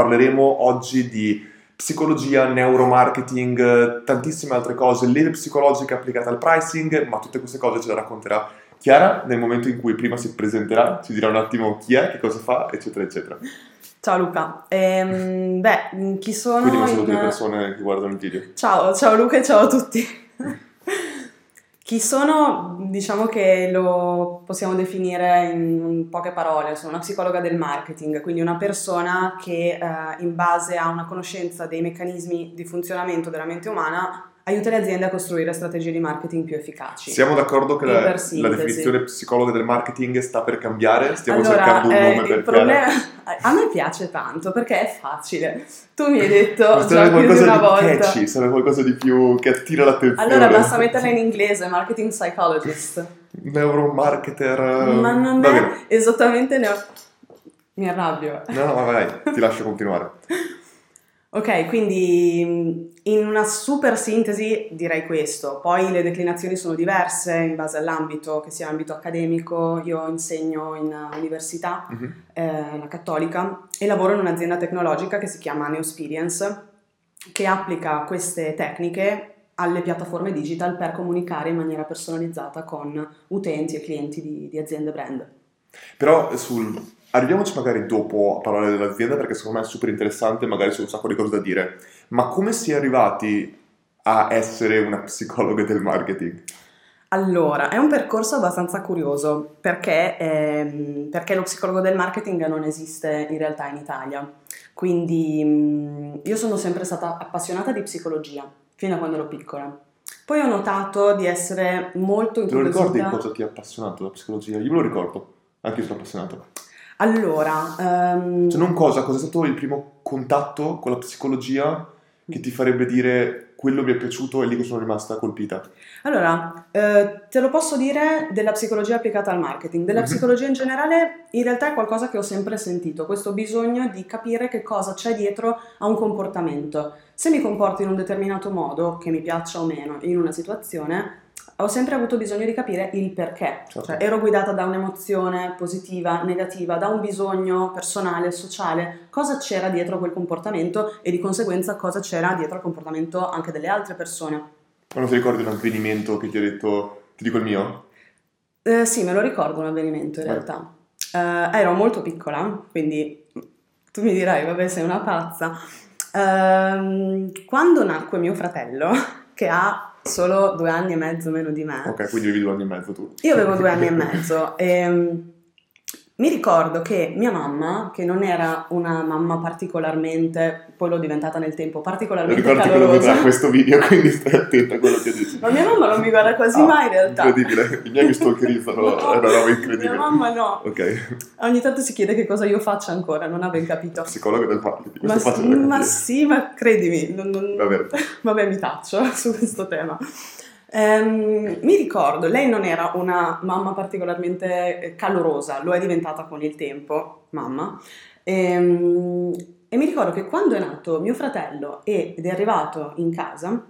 parleremo oggi di psicologia, neuromarketing, tantissime altre cose, leve psicologiche applicate al pricing, ma tutte queste cose ce le racconterà Chiara nel momento in cui prima si presenterà, ci dirà un attimo chi è, che cosa fa, eccetera, eccetera. Ciao Luca, ehm, beh, chi sono? Quindi sono in- due persone che guardano il video. Ciao, ciao Luca e ciao a tutti. Chi sono? Diciamo che lo possiamo definire in poche parole, sono una psicologa del marketing, quindi una persona che eh, in base a una conoscenza dei meccanismi di funzionamento della mente umana aiuta le aziende a costruire strategie di marketing più efficaci. Siamo d'accordo che la, la definizione psicologa del marketing sta per cambiare? Stiamo allora, cercando un eh, nome il per problema a me piace tanto perché è facile. Tu mi hai detto già più di una di volta. catchy, serve qualcosa di più che attira l'attenzione. Allora basta metterla in inglese, marketing psychologist. Neuromarketer... Ma non va è esattamente ne Mi arrabbio. No, no, vai, vai, ti lascio continuare. Ok, quindi mh, in una super sintesi direi questo. Poi le declinazioni sono diverse in base all'ambito, che sia ambito accademico. Io insegno in uh, università, Mhm. eh, la cattolica, e lavoro in un'azienda tecnologica che si chiama Neosperience, che applica queste tecniche alle piattaforme digital per comunicare in maniera personalizzata con utenti e clienti di, di aziende brand. Però sul... Arriviamoci magari dopo a parlare dell'azienda perché secondo me è super interessante, magari c'è un sacco di cose da dire. Ma come si è arrivati a essere una psicologa del marketing? Allora, è un percorso abbastanza curioso perché, ehm, perché lo psicologo del marketing non esiste in realtà in Italia. Quindi mh, io sono sempre stata appassionata di psicologia fino a quando ero piccola. Poi ho notato di essere molto Te lo ricordi incuriosita. cosa ti ha appassionato della psicologia? Io me lo ricordo, anche io sono appassionato. Allora, ehm, Cioè non cosa, cosa è stato il primo contatto con la psicologia che ti farebbe dire quello mi è piaciuto e lì che sono rimasta colpita? Allora, eh, te lo posso dire della psicologia applicata al marketing. Della Mhm. psicologia in generale, in realtà è qualcosa che ho sempre sentito, questo bisogno di capire che cosa c'è dietro a un comportamento. Se mi comporto in un determinato modo, che mi piaccia o meno, in una situazione, ho sempre avuto bisogno di capire il perché. Certo. Cioè, ero guidata da un'emozione positiva, negativa, da un bisogno personale, sociale, cosa c'era dietro quel comportamento e di conseguenza cosa c'era dietro al comportamento anche delle altre persone. Ma non ti ricordi un avvenimento che ti ha detto, ti dico il mio? Eh, sì, me lo ricordo un avvenimento in Vai. realtà. Eh, ero molto piccola, quindi tu mi dirai, vabbè, sei una pazza. Ehm, quando nacque mio fratello, che ha solo due anni e mezzo meno di me, Ok, quindi avevi due anni e mezzo tu. io avevo due anni e mezzo e mi ricordo che mia mamma, che non era una mamma particolarmente, poi l'ho diventata nel tempo, particolarmente Ricordi che lo calorosa. vedrà questo video, quindi stai attenta a quello che dici. Ma mia mamma non mi guarda quasi Ah, mai in realtà. Incredibile, i miei mi stalkerizzano, è una roba incredibile. Mia mamma no. Ok, Ogni tanto si chiede che cosa io faccia ancora, non ha ben capito. psicologo del marketing, Ma, questo ma sì, ma credimi, non- non- Va bene. vabbè mi taccio su questo tema. Ehm, mi ricordo, lei non era una mamma particolarmente eh, calorosa, lo è diventata con il tempo, mamma, Ehm, e mi ricordo che quando è nato mio fratello ed è arrivato in casa,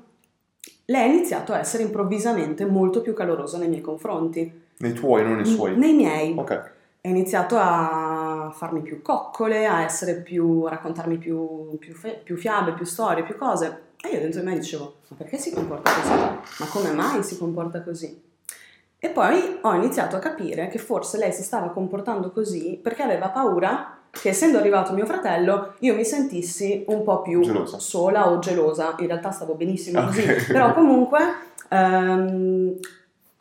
lei ha iniziato a essere improvvisamente molto più calorosa nei miei confronti, Nei tuoi, non nei suoi. nei miei. Ok, È iniziato a farmi più coccole, a essere più, a raccontarmi più, più, più fiabe, più storie, più cose. E io dentro di me dicevo, ma perché si comporta così? Ma come mai si comporta così? E poi ho iniziato a capire che forse lei si stava comportando così perché aveva paura che essendo arrivato mio fratello io mi sentissi un po' più Gelosa. sola o gelosa. In realtà stavo benissimo così, Ok. però comunque ehm,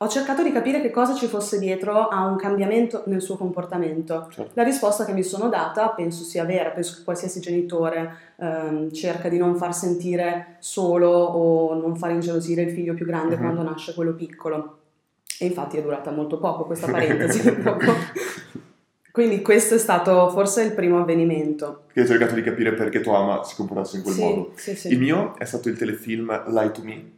ho cercato di capire che cosa ci fosse dietro a un cambiamento nel suo comportamento. certo. La risposta che mi sono data penso sia vera, penso che qualsiasi genitore ehm, cerca di non far sentire solo o non far ingelosire il figlio più grande Mhm. quando nasce quello piccolo. E infatti è durata molto poco questa parentesi. Quindi questo è stato forse il primo avvenimento. Che hai cercato di capire perché tua ama si comportasse in quel sì, modo. sì, sì. Il mio è stato il telefilm Lie to Me,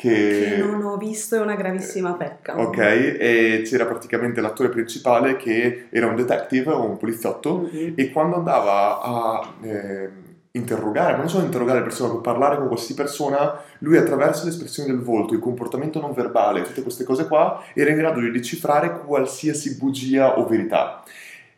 Che che... non ho visto è una gravissima pecca. Ok, e c'era praticamente l'attore principale che era un detective o un poliziotto Mhm. e quando andava a eh, interrogare, ma non solo interrogare le persone, ma parlare con qualsiasi persona, lui attraverso le espressioni del volto, il comportamento non verbale, tutte queste cose qua, era in grado di decifrare qualsiasi bugia o verità.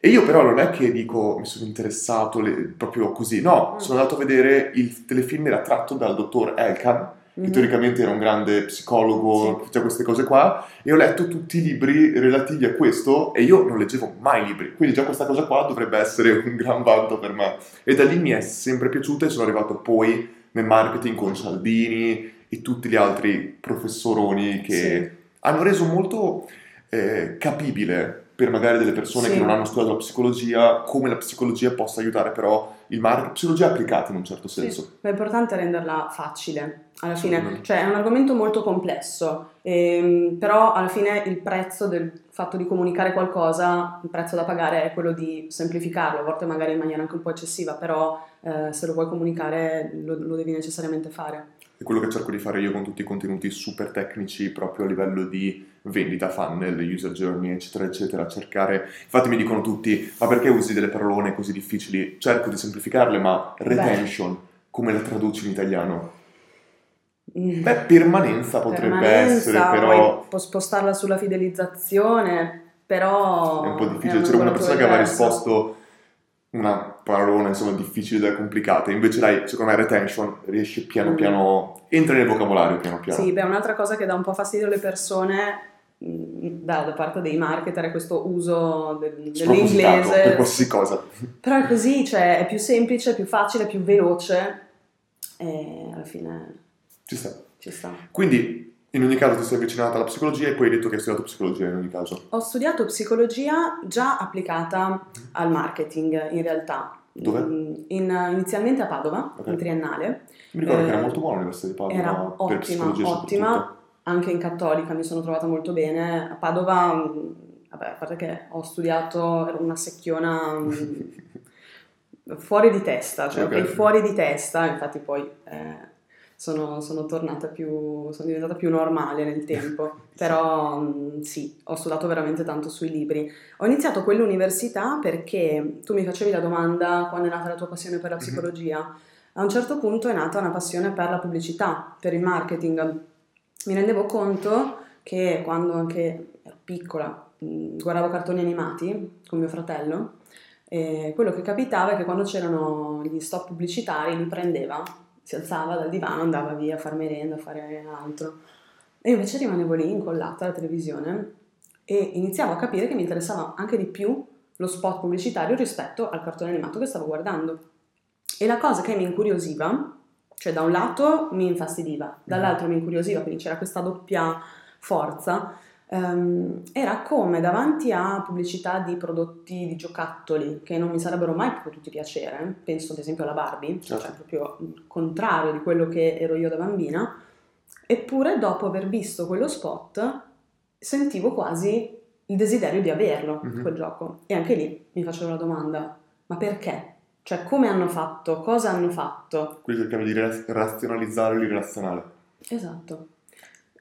E io però non è che dico mi sono interessato le- proprio così, no, Mm. sono andato a vedere il telefilm era tratto dal dottor Elkan, che Mhm. teoricamente era un grande psicologo, che faceva queste cose qua, e ho letto tutti i libri relativi a questo e io non leggevo mai libri, quindi già questa cosa qua dovrebbe essere un gran vanto per me. E da lì mi è sempre piaciuta e sono arrivato poi nel marketing con Cialdini e tutti gli altri professoroni che Sì. hanno reso molto eh, capibile per magari delle persone Sì. che non hanno studiato la psicologia come la psicologia possa aiutare però il marketing, psicologia applicata in un certo Sì, senso. ma è importante renderla facile, alla fine, cioè è un argomento molto complesso, ehm, però alla fine il prezzo del fatto di comunicare qualcosa, il prezzo da pagare è quello di semplificarlo, a volte magari in maniera anche un po' eccessiva, però eh, se lo vuoi comunicare lo, lo devi necessariamente fare. È quello che cerco di fare io con tutti i contenuti super tecnici proprio a livello di vendita, funnel, user journey, eccetera, eccetera. Cercare, infatti mi dicono tutti, ma perché usi delle parolone così difficili? Cerco di semplificarle, ma retention, come la traduci in italiano? Mm. Beh, permanenza potrebbe Permanenza, essere, però può spostarla sulla fidelizzazione, però è un po' difficile. C'era una persona che aveva diverso. risposto una parolona, insomma, difficile da complicata. Invece dai, secondo me retention riesce piano Mm. piano, entra nel vocabolario piano piano. Sì, beh, un'altra cosa che dà un po' fastidio alle persone da, da parte dei marketer è questo uso del- Spropositato per dell'inglese. qualsiasi cosa. Però è così, cioè è più semplice, più facile, più veloce e alla fine Ci sta. ci sta. Quindi, in ogni caso ti sei avvicinata alla psicologia e poi hai detto che hai studiato psicologia in ogni caso. Ho studiato psicologia già applicata al marketing in realtà. Dove? Mm, in- inizialmente a Padova, Ok. in triennale. Mi ricordo Eh, che era molto buona l'università di Padova Era ottima, ottima. Anche in cattolica mi sono trovata molto bene. A Padova, mh, vabbè, a parte che ho studiato, ero una secchiona mh, fuori di testa, cioè Ok. proprio fuori di testa, infatti poi eh, sono, sono tornata più, sono diventata più normale nel tempo, però mh, sì, ho studiato veramente tanto sui libri. Ho iniziato quell'università perché tu mi facevi la domanda quando è nata la tua passione per la Mhm. psicologia. A un certo punto è nata una passione per la pubblicità, per il marketing. Mi rendevo conto che quando anche ero piccola guardavo cartoni animati con mio fratello, e quello che capitava è che quando c'erano gli stop pubblicitari li prendeva, si alzava dal divano, andava via a far merenda, a fare altro. E io invece rimanevo lì incollata alla televisione e iniziavo a capire che mi interessava anche di più lo spot pubblicitario rispetto al cartone animato che stavo guardando. E la cosa che mi incuriosiva, cioè da un lato mi infastidiva, dall'altro mi incuriosiva, quindi c'era questa doppia forza, ehm, era come davanti a pubblicità di prodotti di giocattoli che non mi sarebbero mai potuti piacere, penso ad esempio alla Barbie, Certo. cioè proprio il contrario di quello che ero io da bambina, eppure dopo aver visto quello spot sentivo quasi il desiderio di averlo, Mhm. quel gioco. E anche lì mi facevo la domanda, ma perché? Cioè come hanno fatto? Cosa hanno fatto? Quindi cerchiamo di ra- razionalizzare l'irrazionale. Esatto.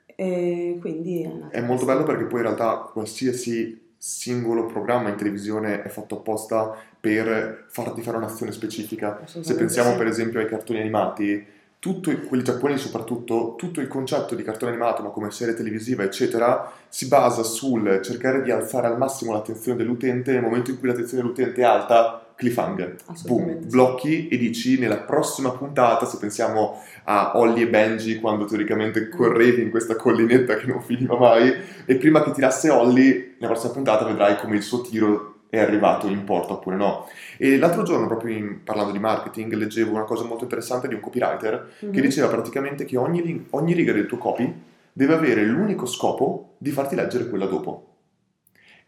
E quindi è, È molto bello perché poi in realtà qualsiasi singolo programma in televisione è fatto apposta per farti fare un'azione specifica. Se pensiamo sì. per esempio ai cartoni animati, tutto quelli giapponesi soprattutto, tutto il concetto di cartone animato, ma come serie televisiva, eccetera, si basa sul cercare di alzare al massimo l'attenzione dell'utente nel momento in cui l'attenzione dell'utente è alta, cliffhanger. Boom, blocchi e dici nella prossima puntata, se pensiamo a Holly e Benji quando teoricamente correvi in questa collinetta che non finiva mai, e prima che tirasse Holly, nella prossima puntata vedrai come il suo tiro è arrivato in porta oppure no. E l'altro giorno, proprio in- parlando di marketing, leggevo una cosa molto interessante di un copywriter Mhm. che diceva praticamente che ogni, ogni riga del tuo copy deve avere l'unico scopo di farti leggere quella dopo.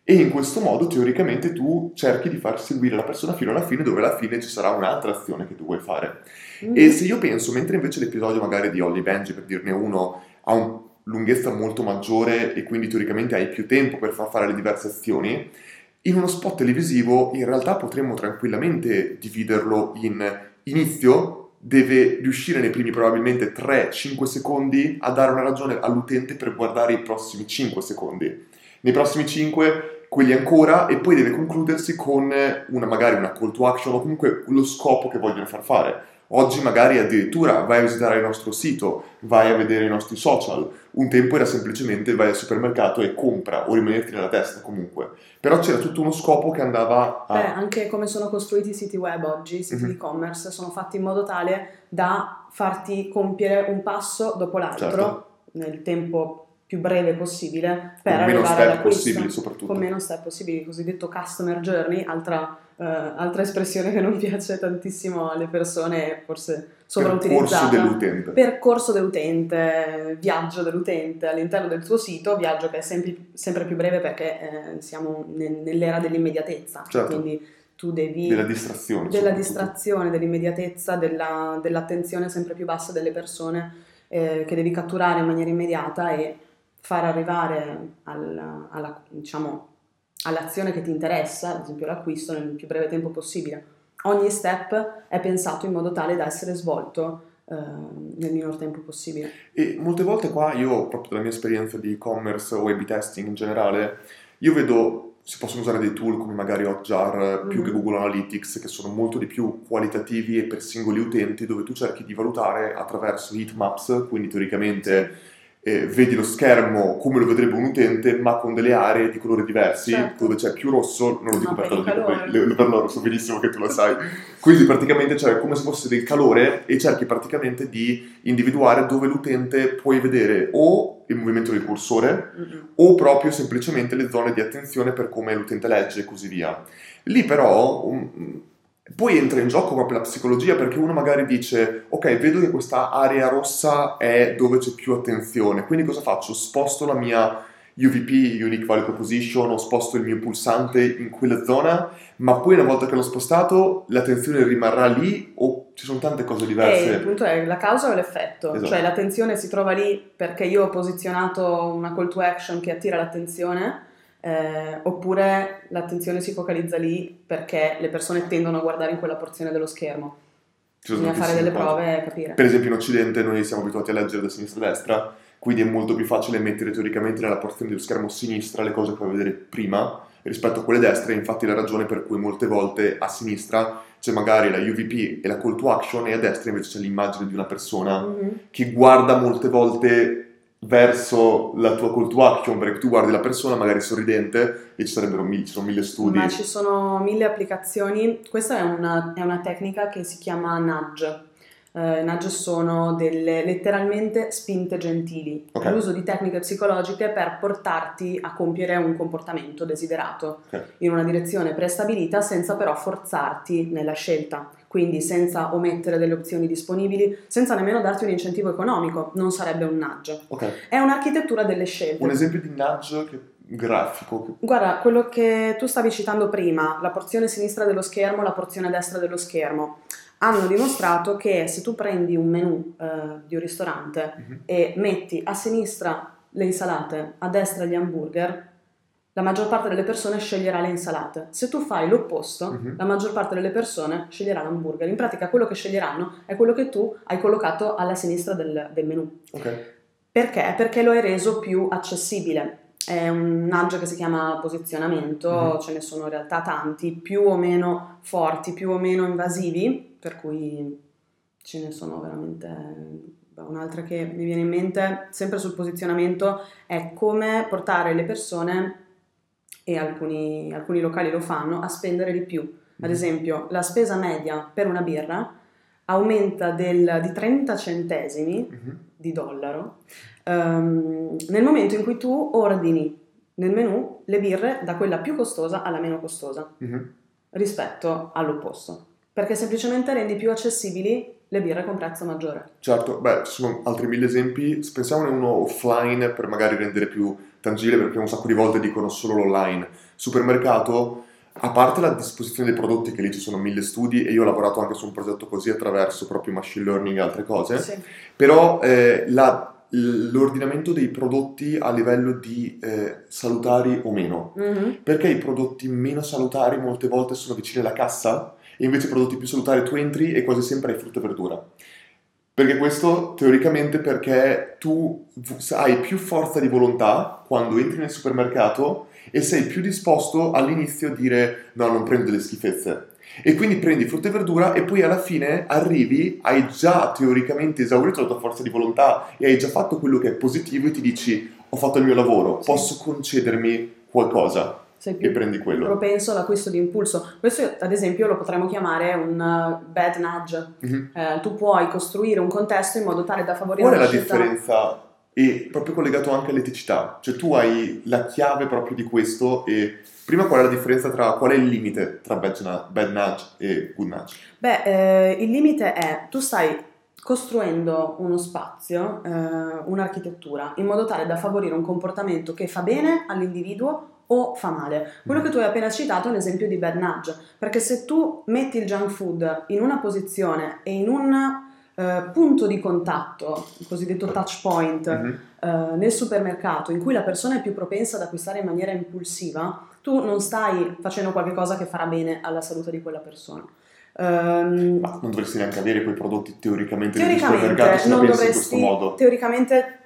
E in questo modo, teoricamente, tu cerchi di far seguire la persona fino alla fine, dove alla fine ci sarà un'altra azione che tu vuoi fare. Mhm. E se io penso, mentre invece l'episodio magari di Holly Benji, per dirne uno, ha una lunghezza molto maggiore e quindi teoricamente hai più tempo per far fare le diverse azioni, in uno spot televisivo in realtà potremmo tranquillamente dividerlo in inizio, deve riuscire nei primi probabilmente 3-5 secondi a dare una ragione all'utente per guardare i prossimi 5 secondi. Nei prossimi 5 quelli ancora e poi deve concludersi con una magari una call to action o comunque lo scopo che vogliono far fare. Oggi magari addirittura vai a visitare il nostro sito, vai a vedere i nostri social. Un tempo era semplicemente vai al supermercato e compra o rimanerti nella testa comunque. Però c'era tutto uno scopo che andava a... Beh, anche come sono costruiti i siti web oggi, i siti Mhm. di e-commerce, sono fatti in modo tale da farti compiere un passo dopo l'altro Certo. nel tempo più breve possibile per con meno arrivare step possibili soprattutto. Con meno step possibili, il cosiddetto customer journey, altra, eh, altra espressione che non piace tantissimo alle persone, forse Percorso sovrautilizzata. dell'utente. Percorso dell'utente, viaggio dell'utente all'interno del tuo sito, viaggio che è sempre, sempre più breve perché eh, siamo ne- nell'era dell'immediatezza, Certo. quindi tu devi Della distrazione. della distrazione, dell'immediatezza, della- dell'attenzione sempre più bassa delle persone eh, che devi catturare in maniera immediata e far arrivare al- alla, diciamo, all'azione che ti interessa, ad esempio l'acquisto, nel più breve tempo possibile. Ogni step è pensato in modo tale da essere svolto eh, nel minor tempo possibile. E molte volte qua io, proprio dalla mia esperienza di e-commerce o A-B testing in generale, io vedo si possono usare dei tool come magari Hotjar più che Google Analytics che sono molto di più qualitativi e per singoli utenti dove tu cerchi di valutare attraverso heatmaps, quindi teoricamente eh, vedi lo schermo come lo vedrebbe un utente ma con delle aree di colori diversi Certo. dove c'è più rosso, non lo dico Ma per te, lo dico per, calore. le- per loro, so benissimo che tu lo sai. Quindi praticamente c'è come se fosse del calore e cerchi praticamente di individuare dove l'utente puoi vedere o il movimento del cursore Mm-mm. o proprio semplicemente le zone di attenzione per come l'utente legge e così via. Lì però um, poi entra in gioco proprio la psicologia perché uno magari dice ok vedo che questa area rossa è dove c'è più attenzione quindi cosa faccio? Sposto la mia UVP, Unique Value Proposition o sposto il mio pulsante in quella zona ma poi una volta che l'ho spostato l'attenzione rimarrà lì o ci sono tante cose E il diverse? punto è la causa o l'effetto, Esatto. cioè l'attenzione si trova lì perché io ho posizionato una call to action che attira l'attenzione, eh, oppure l'attenzione si focalizza lì perché le persone tendono a guardare in quella porzione dello schermo. Bisogna fare delle cose. prove e capire. Per esempio in Occidente noi siamo abituati a leggere da sinistra a destra, quindi è molto più facile mettere teoricamente nella porzione dello schermo sinistra le cose che puoi vedere prima rispetto a quelle destre, infatti la ragione per cui molte volte a sinistra c'è magari la UVP e la call to action e a destra invece c'è l'immagine di una persona Mhm. che guarda molte volte verso la tua call to action perché tu guardi la persona magari sorridente e ci sarebbero mille, ci mille studi. Ma ci sono mille applicazioni. Questa è una, è una tecnica che si chiama nudge. Eh, nudge sono delle letteralmente spinte gentili, Ok. l'uso di tecniche psicologiche per portarti a compiere un comportamento desiderato Ok. in una direzione prestabilita senza però forzarti nella scelta, quindi senza omettere delle opzioni disponibili, senza nemmeno darti un incentivo economico, non sarebbe un nudge. Ok, È un'architettura delle scelte. un esempio di nudge che- grafico. Guarda, quello che tu stavi citando prima, la porzione sinistra dello schermo, la porzione destra dello schermo, hanno dimostrato che se tu prendi un menù eh, di un ristorante Mhm. e metti a sinistra le insalate, a destra gli hamburger, la maggior parte delle persone sceglierà le insalate. Se tu fai l'opposto, Mhm. la maggior parte delle persone sceglierà l'hamburger. In pratica quello che sceglieranno è quello che tu hai collocato alla sinistra del, del menù. Ok. Perché? Perché lo hai reso più accessibile. È un nudge che si chiama posizionamento, Mhm. ce ne sono in realtà tanti, più o meno forti, più o meno invasivi, per cui ce ne sono veramente... Un'altra che mi viene in mente, sempre sul posizionamento, è come portare le persone, e alcuni, alcuni locali lo fanno, a spendere di più. Ad Mhm. esempio, la spesa media per una birra aumenta del- di 30 centesimi Mhm. di dollaro ehm, nel momento in cui tu ordini nel menù le birre da quella più costosa alla meno costosa Mhm. rispetto all'opposto perché semplicemente rendi più accessibili le birre con prezzo maggiore Certo, beh, ci sono altri mille esempi. Pensiamone uno offline per magari rendere più tangibile, perché un sacco di volte dicono solo l'online. Supermercato, a parte la disposizione dei prodotti, che lì ci sono mille studi, e io ho lavorato anche su un progetto così attraverso proprio machine learning e altre cose, Sì. però eh, la- l'ordinamento dei prodotti a livello di eh, salutari o meno. Mhm. Perché i prodotti meno salutari molte volte sono vicini alla cassa e invece i prodotti più salutari tu entri e quasi sempre hai frutta e verdura. Perché questo teoricamente perché tu hai più forza di volontà quando entri nel supermercato e sei più disposto all'inizio a dire no, non prendo delle schifezze. E quindi prendi frutta e verdura e poi alla fine arrivi, hai già teoricamente esaurito la tua forza di volontà e hai già fatto quello che è positivo e ti dici ho fatto il mio lavoro, Sì. posso concedermi qualcosa Sei più e prendi quello. propenso all'acquisto di impulso. Questo, ad esempio, lo potremmo chiamare un uh, bad nudge. Mhm. Eh, tu puoi costruire un contesto in modo tale da favorire Qual è la scelta. differenza? E proprio collegato anche all'eticità, cioè tu hai la chiave proprio di questo e prima qual è la differenza tra qual è il limite tra bad, bad nudge e good nudge? Beh, eh, il limite è tu stai costruendo uno spazio, eh, un'architettura, in modo tale da favorire un comportamento che fa bene all'individuo o fa male. Quello Mm. che tu hai appena citato è un esempio di bad nudge, perché se tu metti il junk food in una posizione e in un eh, punto di contatto, il cosiddetto touch point, Mhm. eh, nel supermercato in cui la persona è più propensa ad acquistare in maniera impulsiva, tu non stai facendo qualcosa che farà bene alla salute di quella persona. Ehm, Ma non dovresti neanche avere quei prodotti teoricamente nei supermercati teoricamente se la pensi in questo modo. teoricamente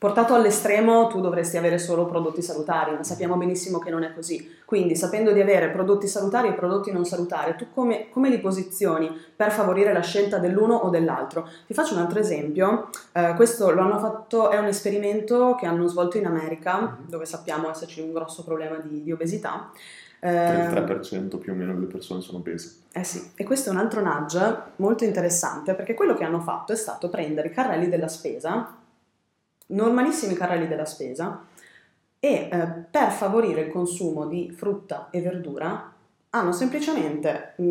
portato all'estremo tu dovresti avere solo prodotti salutari, ma sappiamo benissimo che non è così. Quindi sapendo di avere prodotti salutari e prodotti non salutari, tu come, come li posizioni per favorire la scelta dell'uno o dell'altro? Ti faccio un altro esempio, Eh, questo lo hanno fatto, è un esperimento che hanno svolto in America, Mhm. dove sappiamo esserci un grosso problema di, di obesità. Eh, il 3% più o meno delle persone sono obese. eh sì, e questo è un altro nudge molto interessante perché quello che hanno fatto è stato prendere i carrelli della spesa, normalissimi carrelli della spesa, e eh, per favorire il consumo di frutta e verdura hanno semplicemente mh,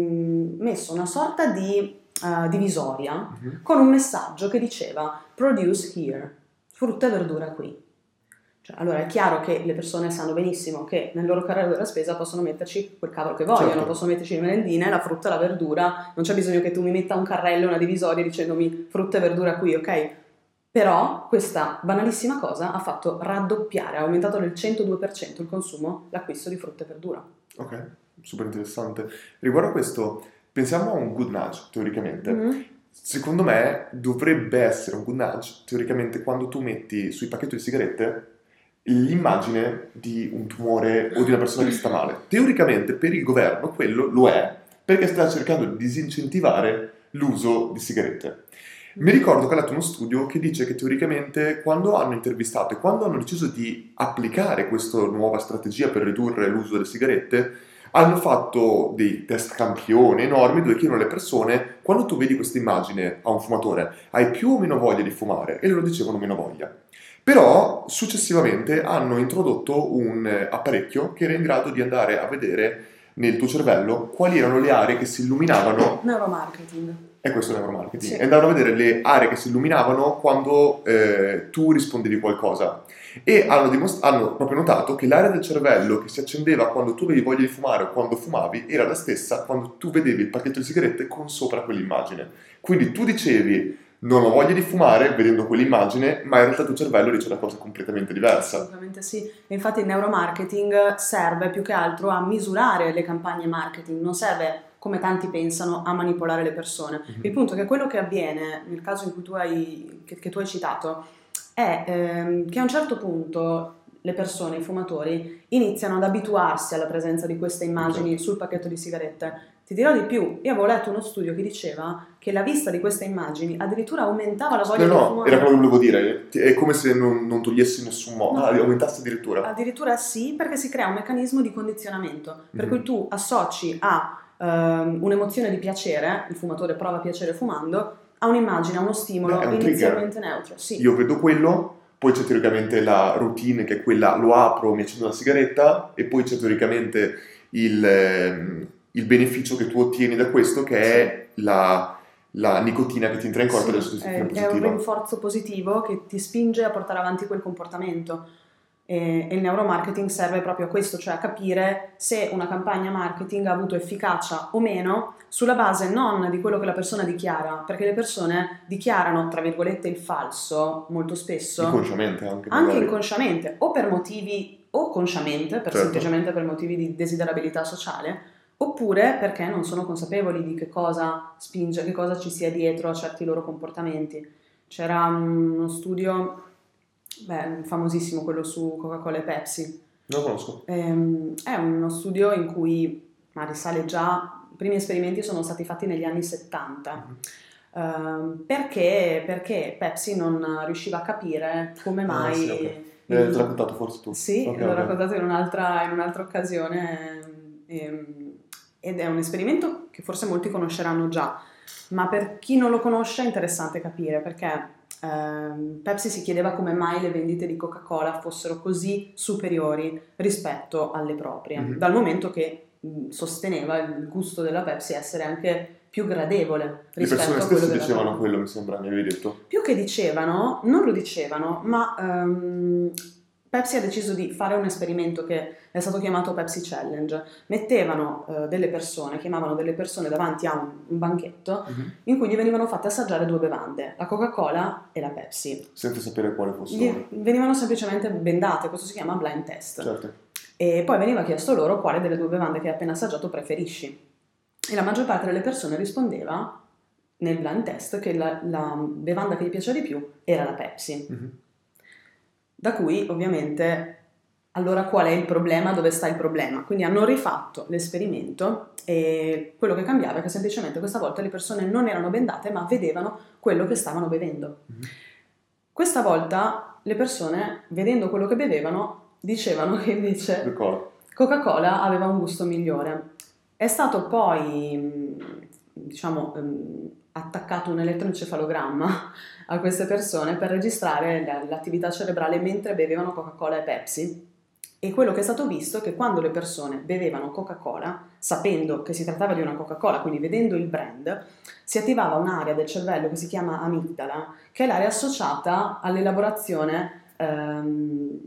messo una sorta di eh, divisoria Mhm. con un messaggio che diceva produce here, frutta e verdura qui. Cioè, allora è chiaro che le persone sanno benissimo che nel loro carrello della spesa possono metterci quel cavolo che vogliono, Certo. possono metterci le merendine, la frutta la verdura, non c'è bisogno che tu mi metta un carrello, una divisoria dicendomi frutta e verdura qui, ok? Però questa banalissima cosa ha fatto raddoppiare, ha aumentato del 102% il consumo, l'acquisto di frutta e verdura. Ok, super interessante. Riguardo a questo, pensiamo a un good nudge, teoricamente. Mhm. Secondo me dovrebbe essere un good nudge, teoricamente, quando tu metti sui pacchetti di sigarette l'immagine di un tumore o di una persona che sta male. Teoricamente per il governo quello lo è perché sta cercando di disincentivare l'uso di sigarette. Mi ricordo che ho letto uno studio che dice che teoricamente quando hanno intervistato e quando hanno deciso di applicare questa nuova strategia per ridurre l'uso delle sigarette, hanno fatto dei test campione enormi dove chiedono alle persone quando tu vedi questa immagine a un fumatore hai più o meno voglia di fumare e loro dicevano meno voglia. Però successivamente hanno introdotto un apparecchio che era in grado di andare a vedere nel tuo cervello quali erano le aree che si illuminavano Neuromarketing. E questo è neuromarketing. Sì. E andavano a vedere le aree che si illuminavano quando eh, tu rispondevi qualcosa. E hanno, dimos- hanno proprio notato che l'area del cervello che si accendeva quando tu avevi voglia di fumare o quando fumavi era la stessa quando tu vedevi il pacchetto di sigarette con sopra quell'immagine. Quindi tu dicevi non ho voglia di fumare vedendo quell'immagine, ma in realtà il tuo cervello dice una cosa completamente diversa. Assolutamente sì. E infatti il neuromarketing serve più che altro a misurare le campagne marketing, non serve come tanti pensano a manipolare le persone. Mhm. Il punto è che quello che avviene nel caso in cui tu hai, che, che tu hai citato è ehm, che a un certo punto le persone, i fumatori, iniziano ad abituarsi alla presenza di queste immagini sul pacchetto di sigarette. Ti dirò di più, io avevo letto uno studio che diceva che la vista di queste immagini addirittura aumentava la voglia No, di no, fumare. era quello che volevo dire. È come se non, non togliessi nessun modo, No. ah, aumentasse addirittura. Addirittura sì, perché si crea un meccanismo di condizionamento, per Mhm. cui tu associ a ehm, un'emozione di piacere, il fumatore prova piacere fumando, a un'immagine, a uno stimolo un inizialmente neutro. Sì. Io vedo quello, poi c'è teoricamente la routine che è quella lo apro, mi accendo una sigaretta e poi c'è teoricamente il, ehm, il beneficio che tu ottieni da questo che è la, la nicotina che ti entra in corpo Sì, della è, è un rinforzo positivo che ti spinge a portare avanti quel comportamento. E, il neuromarketing serve proprio a questo, cioè a capire se una campagna marketing ha avuto efficacia o meno sulla base non di quello che la persona dichiara, perché le persone dichiarano, tra virgolette, il falso molto spesso, Inconsciamente anche. anche magari. inconsciamente, o per motivi, o consciamente, per Certo. semplicemente per motivi di desiderabilità sociale, oppure perché non sono consapevoli di che cosa spinge, che cosa ci sia dietro a certi loro comportamenti. C'era uno studio, beh, famosissimo, quello su Coca-Cola e Pepsi. Non lo conosco. Ehm, è uno studio in cui, ma risale già primi esperimenti sono stati fatti negli anni 70. Mhm. Ehm, perché, perché Pepsi non riusciva a capire come Ah, mai... sì, ok. Me l'hai raccontato forse tu. Sì, Ok, l'ho ok. raccontato in un'altra, in un'altra occasione ehm, ed è un esperimento che forse molti conosceranno già, ma per chi non lo conosce è interessante capire perché ehm, Pepsi si chiedeva come mai le vendite di Coca-Cola fossero così superiori rispetto alle proprie, Mhm. dal momento che mh, sosteneva il gusto della Pepsi essere anche più gradevole Le rispetto persone a quello stesse della dicevano Coca. quello, mi sembra, mi avevi detto. Più che dicevano, non lo dicevano, ma ehm, Pepsi ha deciso di fare un esperimento che è stato chiamato Pepsi Challenge. Mettevano eh, delle persone, chiamavano delle persone davanti a un, un banchetto Mhm. in cui gli venivano fatte assaggiare due bevande, la Coca-Cola e la Pepsi. Senza sapere quale fosse. Gli venivano semplicemente bendate, questo si chiama blind test. Certo. E poi veniva chiesto loro quale delle due bevande che hai appena assaggiato preferisci. E la maggior parte delle persone rispondeva nel blind test che la, la bevanda che gli piaceva di più era la Pepsi. Mhm. Da cui ovviamente allora qual è il problema, dove sta il problema? Quindi hanno rifatto l'esperimento e quello che cambiava è che semplicemente questa volta le persone non erano bendate ma vedevano quello che stavano bevendo. Mhm. Questa volta le persone, vedendo quello che bevevano, dicevano che invece Ricordo. Coca-Cola aveva un gusto migliore. È stato poi, diciamo, mh, attaccato un elettroencefalogramma a queste persone per registrare la- l'attività cerebrale mentre bevevano Coca-Cola e Pepsi. E quello che è stato visto è che quando le persone bevevano Coca-Cola, sapendo che si trattava di una Coca-Cola, quindi vedendo il brand, si attivava un'area del cervello che si chiama amigdala, che è l'area associata all'elaborazione ehm,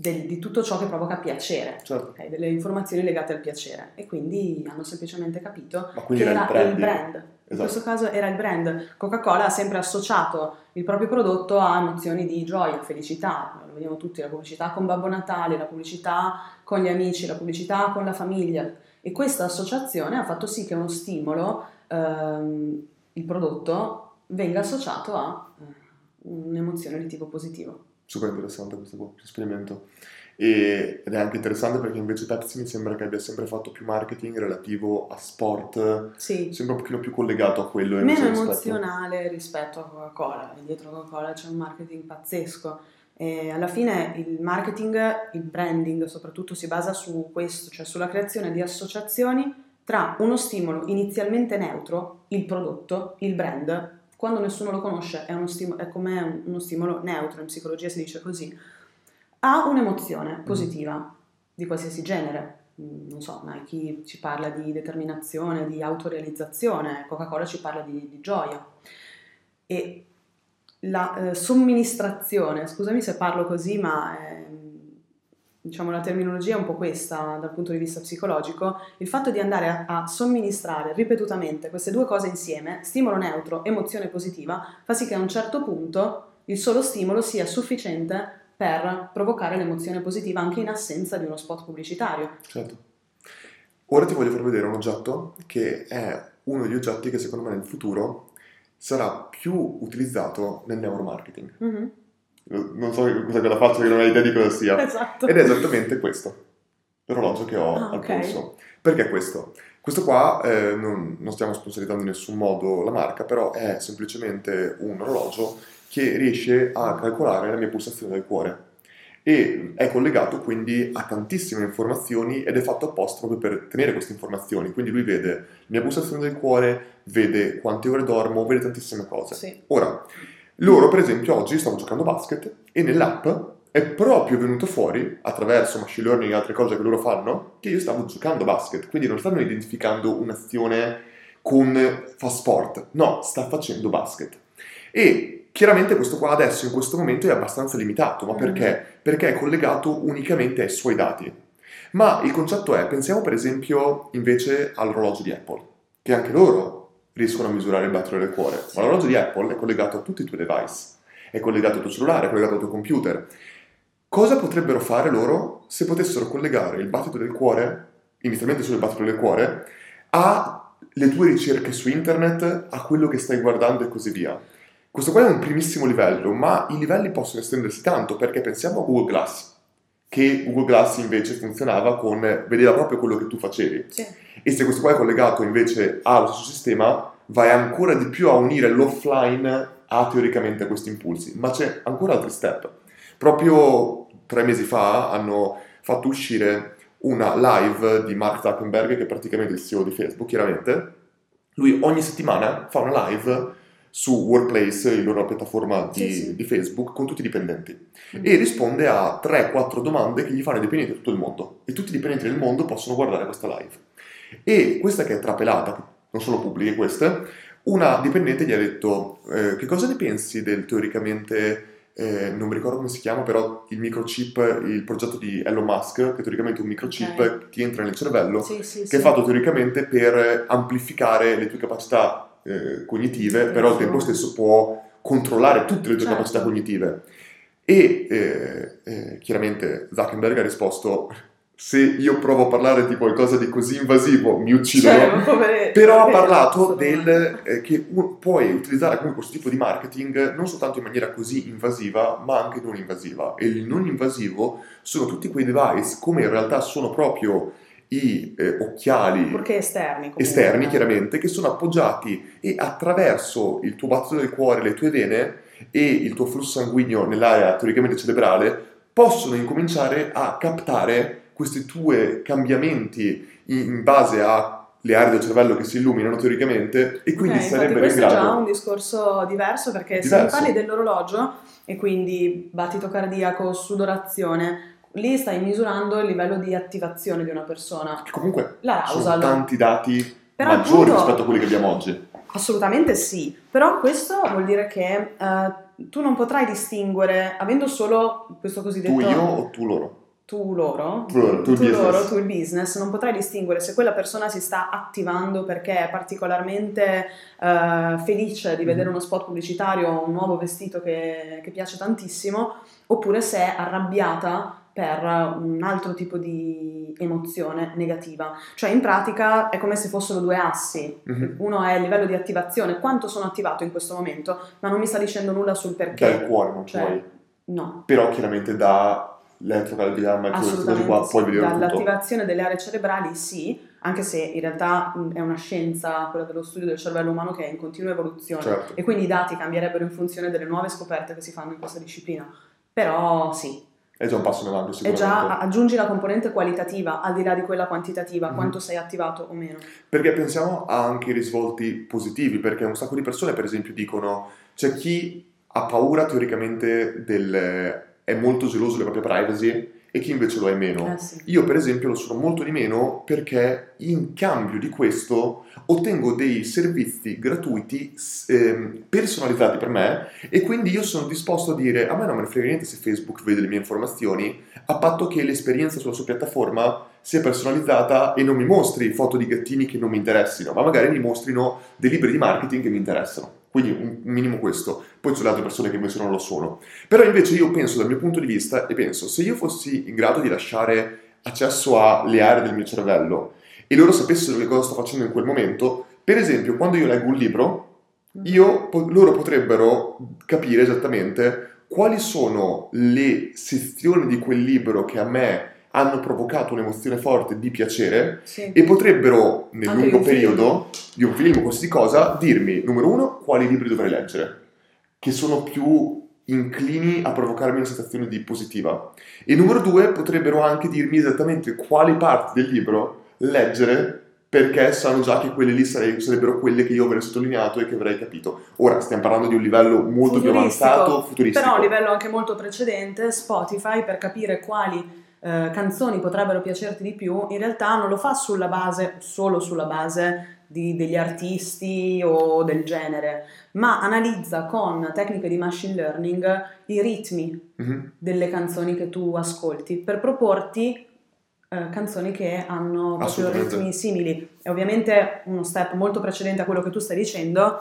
del- di tutto ciò che provoca piacere, Certo. ok? delle informazioni legate al piacere. E quindi hanno semplicemente capito che era era il il branding. brand. In Esatto. questo caso era il brand. Coca-Cola ha sempre associato il proprio prodotto a emozioni di gioia, felicità. Lo vediamo tutti, la pubblicità con Babbo Natale, la pubblicità con gli amici, la pubblicità con la famiglia. E questa associazione ha fatto sì che uno stimolo, ehm, il prodotto, venga associato a eh, un'emozione di tipo positivo. Super interessante questo qua, questo esperimento. E- ed è anche interessante perché invece Pepsi mi sembra che abbia sempre fatto più marketing relativo a sport, Sì, sembra un pochino più collegato a quello. meno rispetto- emozionale rispetto a Coca-Cola. E dietro Coca-Cola c'è un marketing pazzesco. E alla fine il marketing, il branding soprattutto si basa su questo, cioè sulla creazione di associazioni tra uno stimolo inizialmente neutro, il prodotto, il brand. Quando nessuno lo conosce è, uno stimo- è come uno stimolo neutro, in psicologia si dice così, ha un'emozione positiva di qualsiasi genere. Mm, Non so, Nike ci parla di determinazione, di autorealizzazione, Coca-Cola ci parla di, di gioia. E la eh, somministrazione, scusami se parlo così, ma ehm, diciamo la terminologia è un po' questa dal punto di vista psicologico, il fatto di andare a, a somministrare ripetutamente queste due cose insieme, stimolo neutro, emozione positiva, fa sì che a un certo punto il solo stimolo sia sufficiente per provocare l'emozione positiva anche in assenza di uno spot pubblicitario. Certo. Ora ti voglio far vedere un oggetto che è uno degli oggetti che secondo me nel futuro sarà più utilizzato nel neuromarketing. Mhm. Non so cosa la faccia, che non hai idea di cosa sia. Esatto. Ed è esattamente questo, l'orologio che ho Ah, al ok. polso. Perché questo? Questo qua eh, non, non stiamo sponsorizzando in nessun modo la marca, però è semplicemente un orologio che riesce a calcolare la mia pulsazione del cuore e è collegato quindi a tantissime informazioni ed è fatto apposta proprio per tenere queste informazioni. Quindi lui vede la mia pulsazione del cuore, vede quante ore dormo, vede tantissime cose. Sì. Ora, loro per esempio oggi stavo giocando a basket e nell'app è proprio venuto fuori, attraverso machine learning e altre cose che loro fanno, che io stavo giocando a basket. Quindi non stanno identificando un'azione con fa sport, no, sta facendo basket. E chiaramente questo qua adesso in questo momento è abbastanza limitato, ma Mm. perché? Perché è collegato unicamente ai suoi dati. Ma il concetto è, pensiamo per esempio invece all'orologio di Apple, che anche loro riescono a misurare il battito del cuore, ma l'orologio di Apple è collegato a tutti i tuoi device, è collegato al tuo cellulare, è collegato al tuo computer. Cosa potrebbero fare loro se potessero collegare il battito del cuore, inizialmente solo il battito del cuore, alle tue ricerche su internet, a quello che stai guardando e così via? Questo qua è un primissimo livello, ma i livelli possono estendersi tanto perché pensiamo a Google Glass. che Google Glass invece funzionava con, vedeva proprio quello che tu facevi. Sì. E se questo qua è collegato invece allo stesso sistema, vai ancora di più a unire l'offline a teoricamente questi impulsi. Ma c'è ancora altri step. Proprio tre mesi fa hanno fatto uscire una live di Mark Zuckerberg, che è praticamente il CEO di Facebook, chiaramente. Lui ogni settimana fa una live su Workplace, la loro piattaforma di, Sì, sì. di Facebook, con tutti i dipendenti Mm. e risponde a 3-4 domande che gli fanno i dipendenti di tutto il mondo e tutti i dipendenti del mondo possono guardare questa live. E questa che è trapelata, non sono pubbliche queste, una dipendente gli ha detto eh, che cosa ne pensi del teoricamente, eh, non mi ricordo come si chiama, però il microchip, il progetto di Elon Musk, che teoricamente è un microchip Ok. ti entra nel cervello, Sì, sì, che sì. è fatto teoricamente per amplificare le tue capacità eh, cognitive, però al tempo stesso può controllare tutte le tue Certo. capacità cognitive. E eh, eh, chiaramente Zuckerberg ha risposto: Se io provo a parlare di qualcosa di così invasivo, mi uccidono. Cioè, Però ha parlato del eh, che puoi utilizzare comunque questo tipo di marketing non soltanto in maniera così invasiva, ma anche non invasiva. E il non invasivo sono tutti quei device, come in realtà sono proprio i eh, occhiali Purché esterni. comunque. esterni, chiaramente, che sono appoggiati e attraverso il tuo battito del cuore, le tue vene e il tuo flusso sanguigno nell'area teoricamente cerebrale possono incominciare a captare questi tuoi cambiamenti in, in base alle aree del cervello che si illuminano teoricamente e quindi Ok, infatti sarebbero in questo è già grado un discorso diverso perché se Diverso. mi parli dell'orologio e quindi battito cardiaco, sudorazione, lì stai misurando il livello di attivazione di una persona. che comunque La sono tanti dati Però maggiori appunto- rispetto a quelli che abbiamo oggi. Assolutamente sì, però questo vuol dire che eh, tu non potrai distinguere, avendo solo questo cosiddetto Tu, io o tu loro? Tu loro, Tu loro, tu il business. loro, tu il business, non potrai distinguere se quella persona si sta attivando perché è particolarmente eh, felice di vedere Mhm. uno spot pubblicitario o un nuovo vestito che, che piace tantissimo, oppure se è arrabbiata per un altro tipo di emozione negativa. Cioè in pratica è come se fossero due assi. Mhm. Uno è il livello di attivazione, quanto sono attivato in questo momento, ma non mi sta dicendo nulla sul perché. Dal cuore non Cioè, puoi. No. Però chiaramente da elettrocardiogramma e cose Assolutamente qua sì. puoi vedere tutto. Dall'attivazione delle aree cerebrali sì, anche se in realtà è una scienza, quella dello studio del cervello umano, che è in continua evoluzione Certo. e quindi i dati cambierebbero in funzione delle nuove scoperte che si fanno in questa disciplina. Però sì, È già un passo in avanti sicuramente. già aggiungi la componente qualitativa al di là di quella quantitativa, Mhm. quanto sei attivato o meno. Perché pensiamo a anche risvolti positivi, perché un sacco di persone, per esempio, dicono c'è chi ha paura teoricamente del è molto geloso della propria privacy e chi invece lo è meno. Eh sì. Io, per esempio, lo sono molto di meno perché in cambio di questo ottengo dei servizi gratuiti ehm, personalizzati per me e quindi io sono disposto a dire a me non me ne frega niente se Facebook vede le mie informazioni, a patto che l'esperienza sulla sua piattaforma sia personalizzata e non mi mostri foto di gattini che non mi interessino, ma magari mi mostrino dei libri di marketing che mi interessano. Quindi un minimo questo. Poi ci sono altre persone che invece non lo sono. Però invece io penso dal mio punto di vista e penso se io fossi in grado di lasciare accesso alle aree del mio cervello e loro sapessero che cosa sto facendo in quel momento, per esempio quando io leggo un libro, io, loro potrebbero capire esattamente quali sono le sezioni di quel libro che a me hanno provocato un'emozione forte di piacere Sì. e potrebbero nel Anche lungo un film. periodo di un film o qualsiasi cosa dirmi numero uno quali libri dovrei leggere che sono più inclini a provocarmi una sensazione di positiva e numero due potrebbero anche dirmi esattamente quali parti del libro leggere perché sanno già che quelle lì sare- sarebbero quelle che io avrei sottolineato e che avrei capito. Ora stiamo parlando di un livello molto più avanzato, futuristico. Però a un livello anche molto precedente, Spotify, per capire quali eh, canzoni potrebbero piacerti di più, in realtà non lo fa sulla base, solo sulla base di- degli artisti o del genere, ma analizza con tecniche di machine learning i ritmi Mhm. delle canzoni che tu ascolti per proporti eh, canzoni che hanno proprio ritmi simili. È ovviamente uno step molto precedente a quello che tu stai dicendo,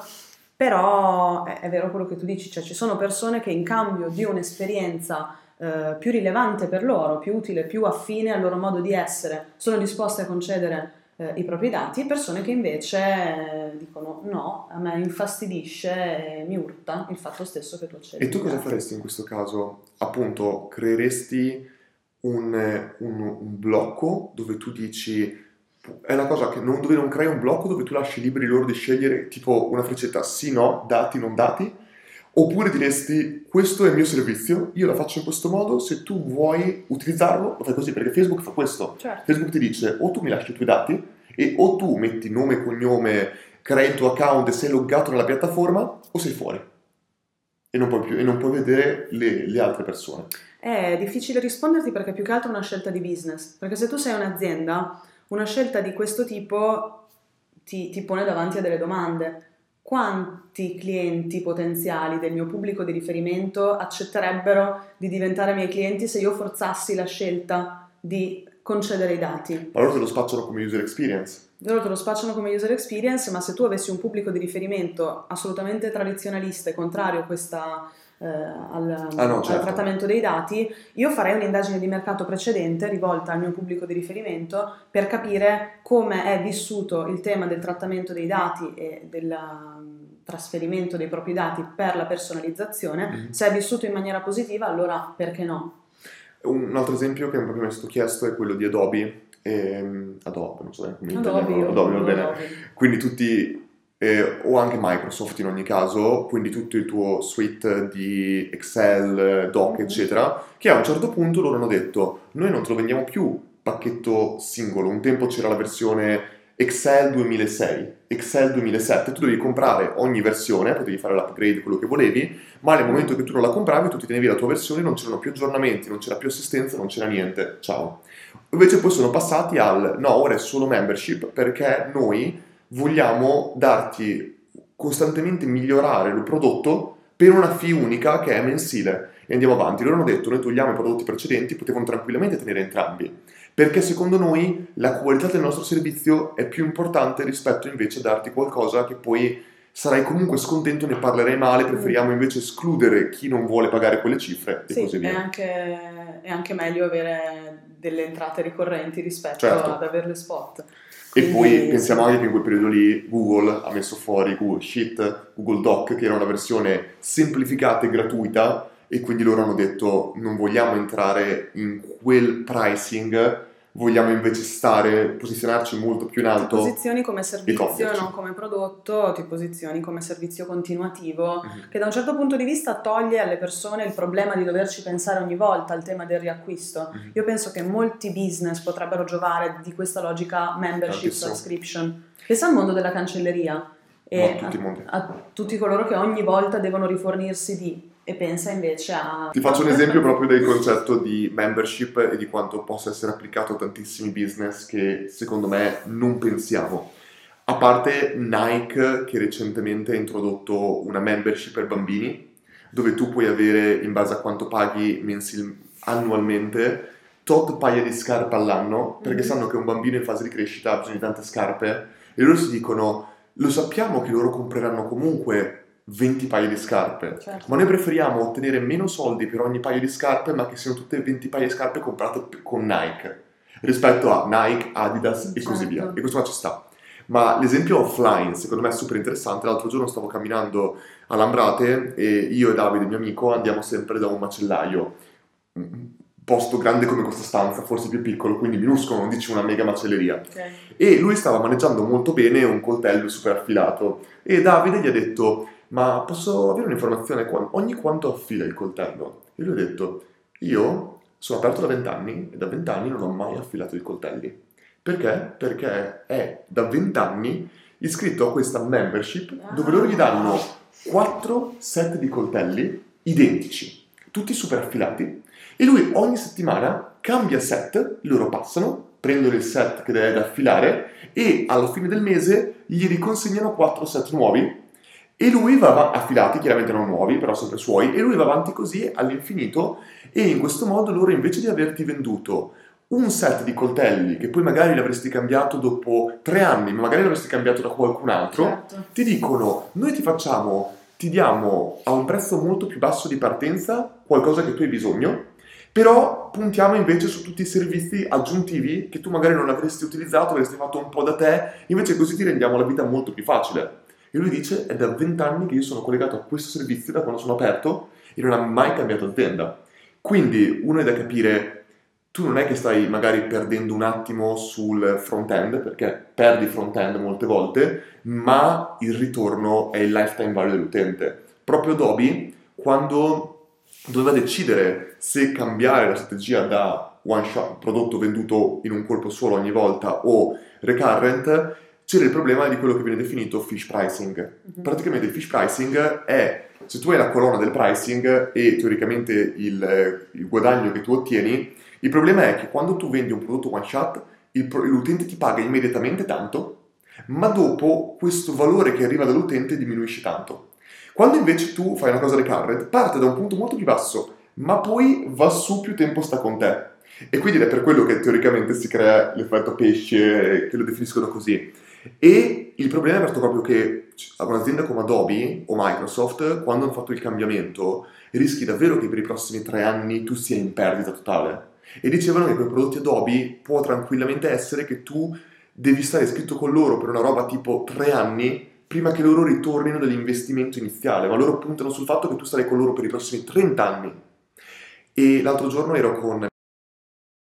però è, è vero quello che tu dici, cioè ci sono persone che in cambio di un'esperienza eh, più rilevante per loro, più utile, più affine al loro modo di essere, sono disposte a concedere eh, i propri dati e persone che invece eh, dicono no, a me infastidisce e mi urta il fatto stesso che tu accedi. E tu cosa faresti in questo caso? Appunto, creeresti un, un, un blocco dove tu dici è una cosa che non, dove non crei un blocco dove tu lasci liberi loro di scegliere tipo una freccetta sì, no, dati, non dati, oppure diresti questo è il mio servizio, io la faccio in questo modo, se tu vuoi utilizzarlo lo fai così, perché Facebook fa questo. Certo. Facebook ti dice o tu mi lasci i tuoi dati e o tu metti nome e cognome, crei il tuo account e sei loggato nella piattaforma o sei fuori e non puoi, più, e non puoi vedere le, le altre persone. È difficile risponderti perché più che altro è una scelta di business, perché se tu sei un'azienda, una scelta di questo tipo ti, ti pone davanti a delle domande. Quanti clienti potenziali del mio pubblico di riferimento accetterebbero di diventare miei clienti se io forzassi la scelta di concedere i dati? Ma loro te lo spacciano come user experience. Loro te lo spacciano come user experience, ma se tu avessi un pubblico di riferimento assolutamente tradizionalista e contrario a questa, eh, al, Ah, no, al certo. trattamento dei dati, io farei un'indagine di mercato precedente rivolta al mio pubblico di riferimento per capire come è vissuto il tema del trattamento dei dati e del mm, trasferimento dei propri dati per la personalizzazione. Mhm. Se è vissuto in maniera positiva, allora perché no? Un altro esempio che proprio mi è stato chiesto è quello di Adobe. ehm, Adobe, non so come Adobe, Adobe, bene. Adobe. Quindi tutti, eh, o anche Microsoft in ogni caso, quindi tutto il tuo suite di Excel, Doc, Mhm. eccetera, che a un certo punto loro hanno detto, noi non te lo vendiamo più pacchetto singolo, un tempo c'era la versione Excel 2006, Excel 2007, tu dovevi comprare ogni versione, potevi fare l'upgrade, quello che volevi, ma nel momento che tu non la compravi, tu ti tenevi la tua versione, non c'erano più aggiornamenti, non c'era più assistenza, non c'era niente, ciao. Invece poi sono passati al no, ora è solo membership perché noi vogliamo darti costantemente migliorare il prodotto per una fee unica che è mensile e andiamo avanti. Loro hanno detto noi togliamo i prodotti precedenti, potevano tranquillamente tenere entrambi, perché secondo noi la qualità del nostro servizio è più importante rispetto invece a darti qualcosa che poi sarai comunque scontento, ne parlerai male, preferiamo invece escludere chi non vuole pagare quelle cifre e Sì, così è via. anche, è anche meglio avere delle entrate ricorrenti rispetto Certo. ad averle spot. E Quindi, poi pensiamo anche che in quel periodo lì Google ha messo fuori Google Sheet, Google Doc, che era una versione semplificata e gratuita, e quindi loro hanno detto non vogliamo entrare in quel pricing, vogliamo invece stare, posizionarci molto più in Ti alto. posizioni come servizio, non come prodotto, ti posizioni come servizio continuativo, Mhm. che da un certo punto di vista toglie alle persone il problema di doverci pensare ogni volta al tema del riacquisto. Mhm. Io penso che molti business potrebbero giovare di questa logica membership Tantissimo. subscription. Pensa al mondo della cancelleria e Ma tutti a, a tutti coloro che ogni volta devono rifornirsi di e pensa invece a... Ti faccio un esempio proprio del concetto di membership e di quanto possa essere applicato a tantissimi business che secondo me non pensiamo. A parte Nike che recentemente ha introdotto una membership per bambini, dove tu puoi avere in base a quanto paghi mensil- annualmente tot paia di scarpe all'anno, perché Mhm. sanno che un bambino in fase di crescita ha bisogno di tante scarpe e loro si dicono lo sappiamo che loro compreranno comunque 20 paia di scarpe, Certo. ma noi preferiamo ottenere meno soldi per ogni paio di scarpe, ma che siano tutte 20 paia di scarpe comprate con Nike, rispetto a Nike, Adidas e così Certo. via. E questo qua ci sta. Ma l'esempio offline, secondo me, è super interessante. L'altro giorno stavo camminando a Lambrate e io e Davide, mio amico, andiamo sempre da un macellaio. Un posto grande come questa stanza, forse più piccolo, quindi minuscolo, non dici una mega macelleria. Ok. E lui stava maneggiando molto bene un coltello super affilato. E Davide gli ha detto: Ma posso avere un'informazione? Ogni quanto affila il coltello? E lui ha detto: Io sono aperto da vent'anni e da vent'anni non ho mai affilato i coltelli. Perché? Perché è da vent'anni iscritto a questa membership dove loro gli danno quattro set di coltelli identici, tutti super affilati, e lui ogni settimana cambia set, loro passano, prendono il set che da affilare e alla fine del mese gli riconsegnano quattro set nuovi e lui va avanti, affilati, chiaramente non nuovi, però sempre suoi, e lui va avanti così all'infinito e in questo modo loro invece di averti venduto un set di coltelli che poi magari l'avresti cambiato dopo tre anni, ma magari l'avresti cambiato da qualcun altro, Certo. ti dicono noi ti facciamo, ti diamo a un prezzo molto più basso di partenza qualcosa che tu hai bisogno, però puntiamo invece su tutti i servizi aggiuntivi che tu magari non avresti utilizzato, avresti fatto un po' da te, invece così ti rendiamo la vita molto più facile. E lui dice è da vent'anni che io sono collegato a questo servizio da quando sono aperto e non ha mai cambiato azienda. Quindi uno è da capire, tu non è che stai magari perdendo un attimo sul front-end, perché perdi front-end molte volte, ma il ritorno è il lifetime value dell'utente. Proprio Adobe, quando doveva decidere se cambiare la strategia da one shot, prodotto venduto in un colpo solo ogni volta, o recurrent, c'era il problema di quello che viene definito fish pricing. Mm-hmm. Praticamente il fish pricing è se tu hai la colonna del pricing e teoricamente il, il, guadagno che tu ottieni, il problema è che quando tu vendi un prodotto one shot, il, l'utente ti paga immediatamente tanto, ma dopo questo valore che arriva dall'utente diminuisce tanto. Quando invece tu fai una cosa recurrent, parte da un punto molto più basso, ma poi va su più tempo sta con te. E quindi è per quello che teoricamente si crea l'effetto pesce, che lo definiscono così. E il problema è proprio che un'azienda come Adobe o Microsoft, quando hanno fatto il cambiamento, rischi davvero che per i prossimi tre anni tu sia in perdita totale. E dicevano che con i prodotti Adobe può tranquillamente essere che tu devi stare iscritto con loro per una roba tipo tre anni prima che loro ritornino dall'investimento iniziale, ma loro puntano sul fatto che tu sarai con loro per i prossimi 30 anni. E l'altro giorno ero con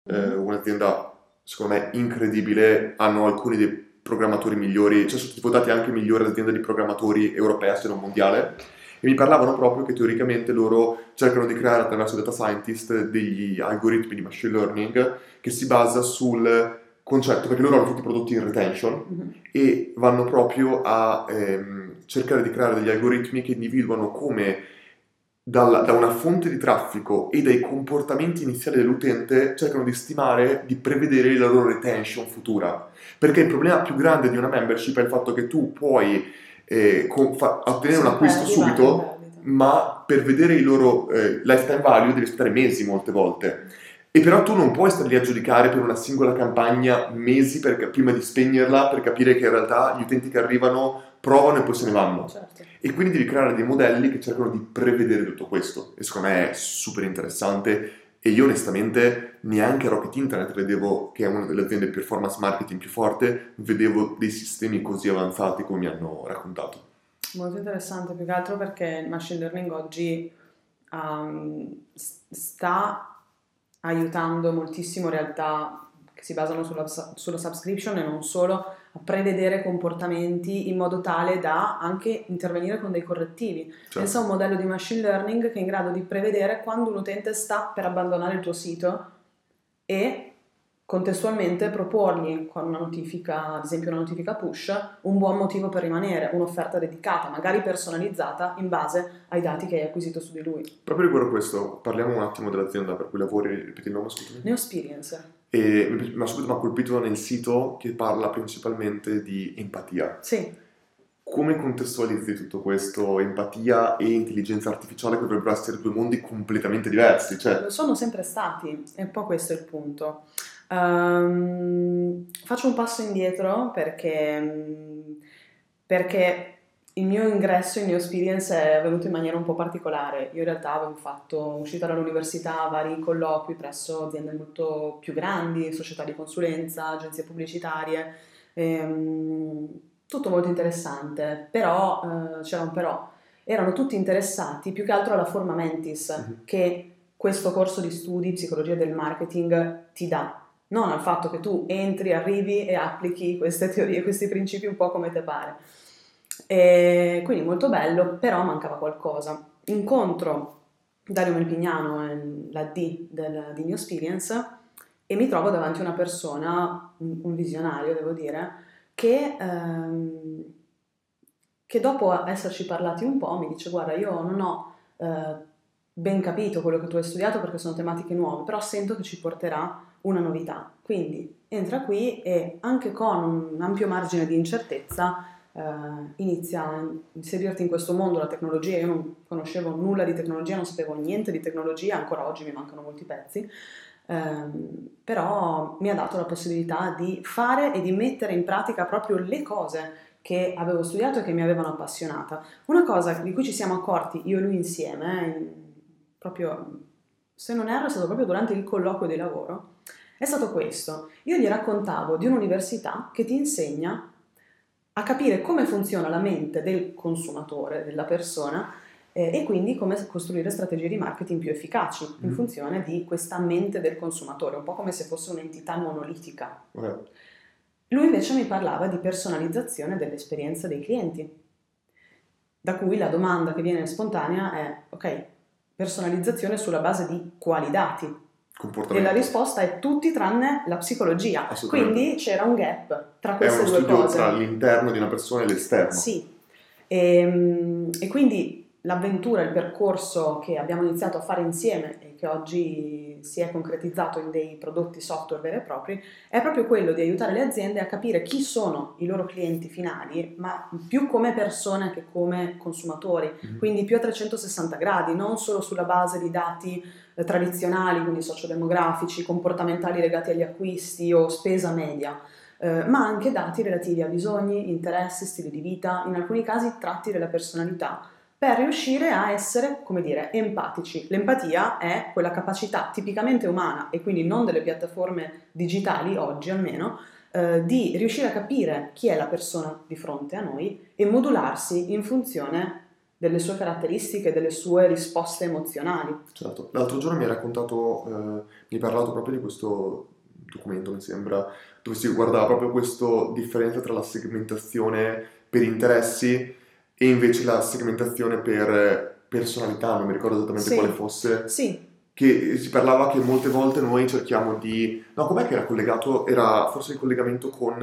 eh, un'azienda, secondo me, incredibile, hanno alcuni dei programmatori migliori, cioè sono stati votati anche migliore azienda di programmatori europea, se non mondiale, e mi parlavano proprio che teoricamente loro cercano di creare attraverso data scientist degli algoritmi di machine learning che si basa sul concetto, perché loro hanno tutti i prodotti in retention mm-hmm. e vanno proprio a ehm, cercare di creare degli algoritmi che individuano come dalla, da una fonte di traffico e dai comportamenti iniziali dell'utente cercano di stimare, di prevedere la loro retention futura. Perché il problema più grande di una membership è il fatto che tu puoi eh, fa- ottenere un acquisto subito, ma per vedere il loro eh, lifetime value devi aspettare mesi molte volte. E però tu non puoi stare lì a giudicare per una singola campagna mesi per, prima di spegnerla per capire che in realtà gli utenti che arrivano provano e poi se ne vanno. Certo. E quindi devi creare dei modelli che cercano di prevedere tutto questo. E secondo me è super interessante. E io onestamente neanche Rocket Internet vedevo, che è una delle aziende performance marketing più forte, vedevo dei sistemi così avanzati come mi hanno raccontato. Molto interessante, più che altro perché il machine learning oggi um, sta aiutando moltissimo realtà che si basano sulla, sulla subscription e non solo prevedere comportamenti in modo tale da anche intervenire con dei correttivi. Certo. Pensa a un modello di machine learning che è in grado di prevedere quando un utente sta per abbandonare il tuo sito e contestualmente proporgli con una notifica, ad esempio una notifica push, un buon motivo per rimanere, un'offerta dedicata, magari personalizzata in base ai dati che hai acquisito su di lui. Proprio riguardo questo, parliamo un attimo dell'azienda per cui lavori, ripeti il nome, scusami. Neosperience. E mi ha subito mi ha colpito nel sito che parla principalmente di empatia. Sì. Come contestualizzi tutto questo, empatia e intelligenza artificiale che dovrebbero essere due mondi completamente diversi? Cioè... Lo sono sempre stati, e un po' questo è il punto. Um, faccio un passo indietro perché, perché il mio ingresso, il mio experience è venuto in maniera un po' particolare. Io in realtà avevo fatto, uscita dall'università, vari colloqui presso aziende molto più grandi, società di consulenza, agenzie pubblicitarie, ehm, tutto molto interessante, però eh, c'era un però. Erano tutti interessati più che altro alla forma mentis uh-huh. che questo corso di studi, psicologia del marketing, ti dà non al fatto che tu entri, arrivi e applichi queste teorie, questi principi un po' come te pare. E quindi molto bello, però mancava qualcosa. Incontro Dario Melpignano, la D del, di New Experience, e mi trovo davanti a una persona, un, visionario devo dire, che, ehm, che, dopo esserci parlati un po' mi dice guarda io non ho eh, ben capito quello che tu hai studiato perché sono tematiche nuove, però sento che ci porterà una novità. Quindi entra qui e anche con un ampio margine di incertezza eh, inizia a inserirti in questo mondo la tecnologia. Io non conoscevo nulla di tecnologia, non sapevo niente di tecnologia, ancora oggi mi mancano molti pezzi. Um, però mi ha dato la possibilità di fare e di mettere in pratica proprio le cose che avevo studiato e che mi avevano appassionata. Una cosa di cui ci siamo accorti io e lui insieme, eh, proprio se non erro è stato proprio durante il colloquio di lavoro, è stato questo. Io gli raccontavo di un'università che ti insegna a capire come funziona la mente del consumatore, della persona, eh, e quindi come costruire strategie di marketing più efficaci in Mm. funzione di questa mente del consumatore, un po' come se fosse un'entità monolitica. Ok. Lui invece mi parlava di personalizzazione dell'esperienza dei clienti, da cui la domanda che viene spontanea è, ok, personalizzazione sulla base di quali dati? E Comportamento. la risposta è tutti tranne la psicologia. Quindi c'era un gap tra È queste uno due studio cose. tra l'interno di una persona e l'esterno. Sì, e, e quindi l'avventura, il percorso che abbiamo iniziato a fare insieme e che oggi si è concretizzato in dei prodotti software veri e propri, è proprio quello di aiutare le aziende a capire chi sono i loro clienti finali, ma più come persone che come consumatori, Mhm. quindi più a 360 gradi, non solo sulla base di dati tradizionali, quindi sociodemografici, comportamentali legati agli acquisti o spesa media, eh, ma anche dati relativi a bisogni, interessi, stili di vita, in alcuni casi tratti della personalità, per riuscire a essere, come dire, empatici. L'empatia è quella capacità tipicamente umana e quindi non delle piattaforme digitali, oggi almeno, eh, di riuscire a capire chi è la persona di fronte a noi e modularsi in funzione delle sue caratteristiche, delle sue risposte emozionali. Certo. L'altro giorno mi hai raccontato, eh, mi hai parlato proprio di questo documento, mi sembra, dove si guardava proprio questa differenza tra la segmentazione per interessi e invece la segmentazione per personalità, non mi ricordo esattamente Sì. quale fosse, Sì, che si parlava che molte volte noi cerchiamo di... No, com'è che era collegato? Era forse il collegamento con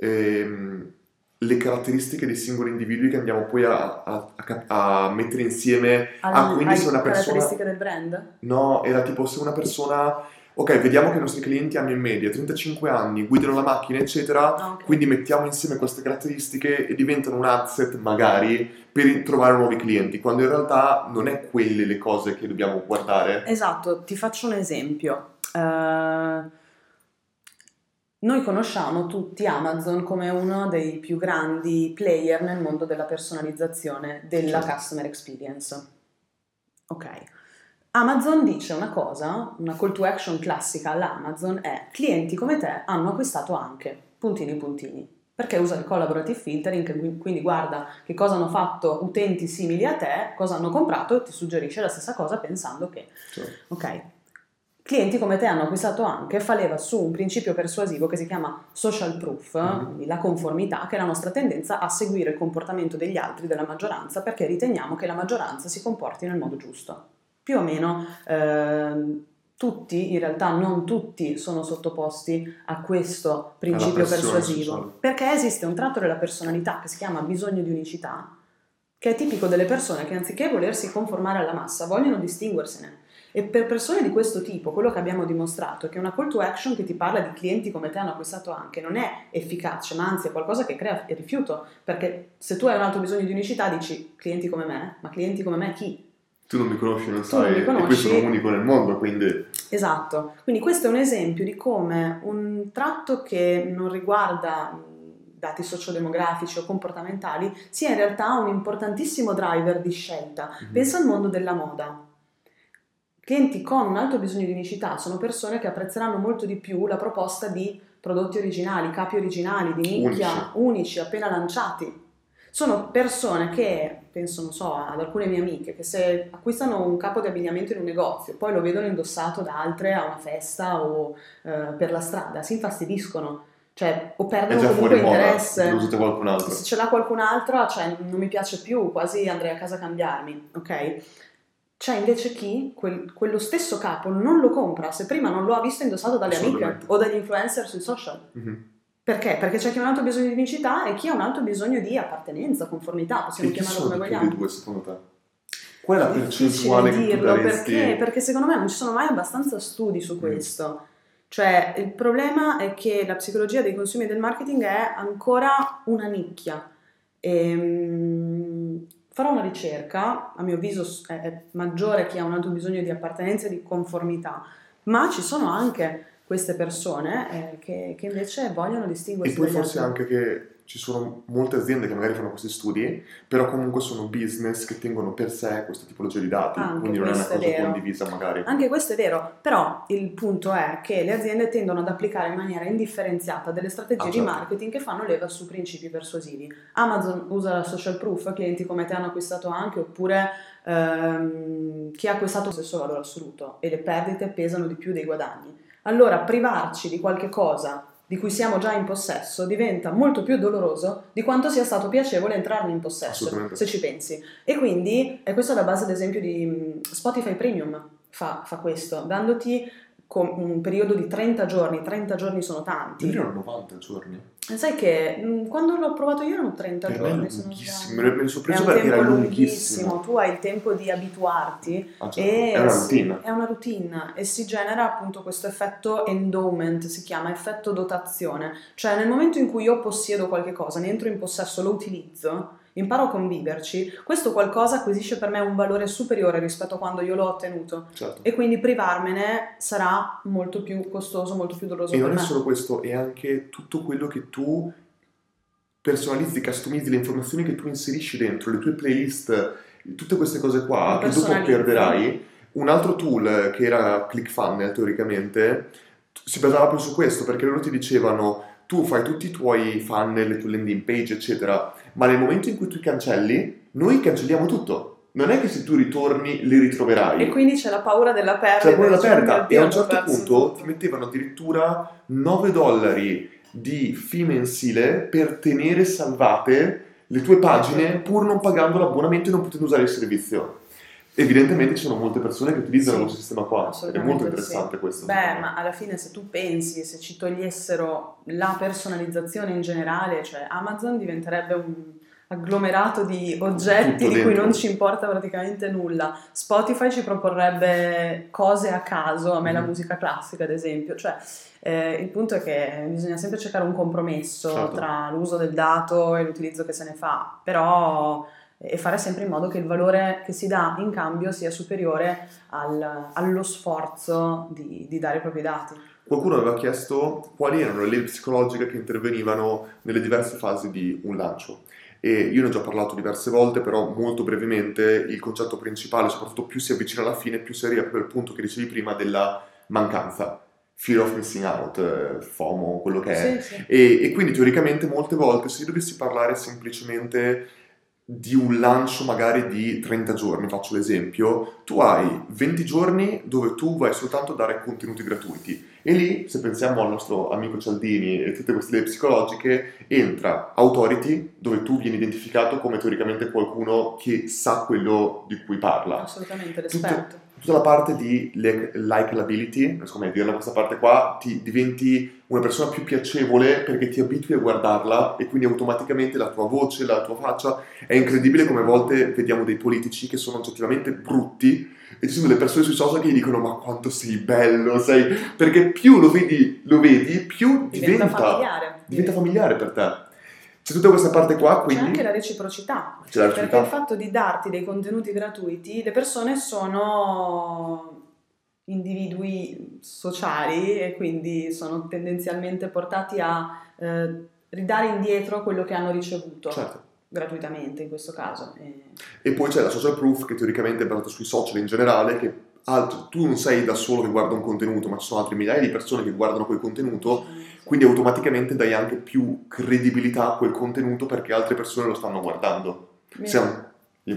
ehm, le caratteristiche dei singoli individui che andiamo poi a, a- a a mettere insieme. Ah, quindi se una persona... caratteristiche del brand? No, era tipo se una persona... Ok, vediamo che i nostri clienti hanno in media 35 anni, guidano la macchina, eccetera, Ah, ok. quindi mettiamo insieme queste caratteristiche e diventano un asset magari per trovare nuovi clienti, quando in realtà non è quelle le cose che dobbiamo guardare. Esatto, ti faccio un esempio. Eh, noi conosciamo tutti Amazon come uno dei più grandi player nel mondo della personalizzazione della Certo. customer experience. Ok. Amazon dice una cosa, una call to action classica all'Amazon è clienti come te hanno acquistato anche, puntini puntini, perché usa il collaborative filtering, quindi guarda che cosa hanno fatto utenti simili a te, cosa hanno comprato e ti suggerisce la stessa cosa pensando che Cioè, Ok. Clienti come te hanno acquistato anche, fa leva su un principio persuasivo che si chiama social proof, quindi la conformità, che è la nostra tendenza a seguire il comportamento degli altri, della maggioranza, perché riteniamo che la maggioranza si comporti nel modo giusto. Più o meno ehm, tutti, in realtà non tutti, sono sottoposti a questo principio persuasivo, sociale. perché esiste un tratto della personalità che si chiama bisogno di unicità, che è tipico delle persone che anziché volersi conformare alla massa vogliono distinguersene. E per persone di questo tipo, quello che abbiamo dimostrato è che una call to action che ti parla di clienti come te hanno acquistato anche non è efficace, ma anzi è qualcosa che crea il rifiuto, perché se tu hai un alto bisogno di unicità dici clienti come me, ma clienti come me chi? tu non mi conosci, non Tu non sai, mi e questo conosci. sono unico nel mondo, quindi... Esatto, quindi questo è un esempio di come un tratto che non riguarda dati sociodemografici o comportamentali sia in realtà un importantissimo driver di scelta. Mhm. Pensa al mondo della moda. Clienti con un alto bisogno di unicità sono persone che apprezzeranno molto di più la proposta di prodotti originali, capi originali, di nicchia, unici, appena lanciati. Sono persone che, penso, non so, ad alcune mie amiche, che se acquistano un capo di abbigliamento in un negozio, poi lo vedono indossato da altre a una festa o eh, per la strada, si infastidiscono, cioè o perdono comunque moda, interesse. usate qualcun altro. Se ce l'ha qualcun'altra, cioè non mi piace più, quasi andrei a casa a cambiarmi, ok? C'è invece chi quel- quello stesso capo non lo compra se prima non lo ha visto indossato dalle amiche o dagli influencer sui social. Mhm. Perché? Perché c'è chi ha un alto bisogno di unicità e chi ha un alto bisogno di appartenenza, conformità, possiamo E chi chiamarlo come vogliamo. due secondo te? Qual è la percentuale che tu daresti? perché, perché secondo me non ci sono mai abbastanza studi su Mm. questo. Cioè, il problema è che la psicologia dei consumi e del marketing è ancora una nicchia. Ehm, farò una ricerca, a mio avviso è, maggiore chi ha un alto bisogno di appartenenza e di conformità, ma ci sono anche queste persone eh, che, che invece vogliono E distinguersi poi dagli forse altri. anche che ci sono molte aziende che magari fanno questi studi, però comunque sono business che tengono per sé questa tipologia di dati, Anche quindi non è una è cosa vero. condivisa magari. Anche questo è vero, però il punto è che le aziende tendono ad applicare in maniera indifferenziata delle strategie Ah, di certo. marketing che fanno leva su principi persuasivi. Amazon usa la social proof, clienti come te hanno acquistato anche, oppure ehm, chi ha acquistato lo stesso valore assoluto e le perdite pesano di più dei guadagni. Allora privarci di qualche cosa di cui siamo già in possesso diventa molto più doloroso di quanto sia stato piacevole entrarne in possesso, se ci pensi. E quindi è questa la base, ad esempio, di Spotify Premium fa, fa questo, dandoti con un periodo di 30 giorni, 30 giorni sono tanti. Io erano 90 giorni. Sai che mm, quando l'ho provato io erano 30 Per me giorni. non lunghissimo, me ne sono un perché era lunghissimo, tu hai il tempo di abituarti Ah, certo. e È una routine. è una routine e si genera appunto questo effetto endowment, si chiama effetto dotazione, cioè nel momento in cui io possiedo qualche cosa, ne entro in possesso, lo utilizzo, imparo a conviverci, questo qualcosa acquisisce per me un valore superiore rispetto a quando io l'ho ottenuto Certo. e quindi privarmene sarà molto più costoso, molto più doloroso E non è me. solo questo, è anche tutto quello che tu personalizzi, customizzi, le informazioni che tu inserisci dentro, le tue playlist, tutte queste cose qua che dopo perderai. Un altro tool che era ClickFunnels teoricamente si basava proprio su questo perché loro ti dicevano tu fai tutti i tuoi funnel, le tue landing page eccetera, ma nel momento in cui tu cancelli, noi cancelliamo tutto. Non è che se tu ritorni li ritroverai. E quindi c'è la paura della perdita. C'è la dici, "Oh mio perdita e a un certo punto tutto". ti mettevano addirittura 9 dollari di fee mensile per tenere salvate le tue pagine pur non pagando l'abbonamento e non potendo usare il servizio. Evidentemente ci sono molte persone che utilizzano Sì, questo sistema qua, è molto sì. interessante questo. Beh, ma alla fine se tu pensi, se ci togliessero la personalizzazione in generale, cioè Amazon diventerebbe un agglomerato di oggetti di cui non ci importa praticamente nulla. Spotify ci proporrebbe cose a caso, a me la Mhm. musica classica ad esempio, cioè eh, il punto è che bisogna sempre cercare un compromesso Certo. tra l'uso del dato e l'utilizzo che se ne fa, però e fare sempre in modo che il valore che si dà in cambio sia superiore al- allo sforzo di, di dare i propri dati. Qualcuno aveva chiesto quali erano le leve psicologiche che intervenivano nelle diverse fasi di un lancio. E io ne ho già parlato diverse volte, però molto brevemente il concetto principale, soprattutto più si avvicina alla fine, più si arriva proprio al punto che dicevi prima della mancanza, fear of missing out, eh, FOMO, quello che è. Sì, sì. E, e quindi teoricamente molte volte se io dovessi parlare semplicemente di un lancio magari di 30 giorni, faccio l'esempio, tu hai 20 giorni dove tu vai soltanto a dare contenuti gratuiti. E lì, se pensiamo al nostro amico Cialdini e tutte queste idee psicologiche, entra Authority dove tu vieni identificato come teoricamente qualcuno che sa quello di cui parla. Assolutamente, Tutto- l'esperto. Tutta la parte di like- likability, non so come dirla questa parte qua, ti diventi una persona più piacevole perché ti abitui a guardarla e quindi automaticamente la tua voce, la tua faccia è incredibile come a volte vediamo dei politici che sono oggettivamente brutti e ci sono delle persone sui social che gli dicono ma quanto sei bello, sei... perché più lo vedi, lo vedi più Diventa, diventa, familiare. diventa familiare per te. C'è tutta questa parte qua, C'è quindi anche la reciprocità. c'è la Perché il reciprocità. fatto di darti dei contenuti gratuiti, le persone sono individui sociali e quindi sono tendenzialmente portati a eh, ridare indietro quello che hanno ricevuto Certo. gratuitamente in questo caso. E- E poi c'è la social proof che teoricamente è basata sui social in generale, che alt- tu non sei da solo che guarda un contenuto, ma ci sono altre migliaia di persone che guardano quel contenuto, quindi automaticamente dai anche più credibilità a quel contenuto perché altre persone lo stanno guardando. Mi- Siamo...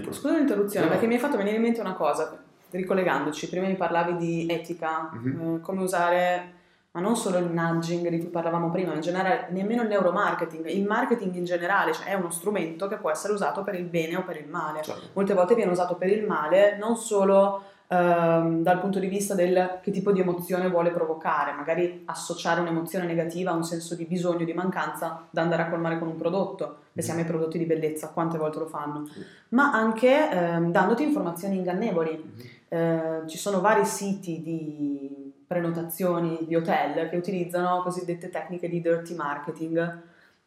posso- Scusa l'interruzione, No, perché mi hai fatto venire in mente una cosa, ricollegandoci, prima mi parlavi di etica, Mhm. eh, come usare, ma non solo il nudging di cui parlavamo prima, ma in generale nemmeno il neuromarketing, il marketing in generale, cioè è uno strumento che può essere usato per il bene o per il male. Certo. Molte volte viene usato per il male, non solo ehm, dal punto di vista del che tipo di emozione vuole provocare, magari associare un'emozione negativa a un senso di bisogno, di mancanza da andare a colmare con un prodotto. Pensiamo ai prodotti di bellezza, quante volte lo fanno ma anche ehm, dandoti informazioni ingannevoli. Eh, ci sono vari siti di prenotazioni di hotel che utilizzano cosiddette tecniche di dirty marketing,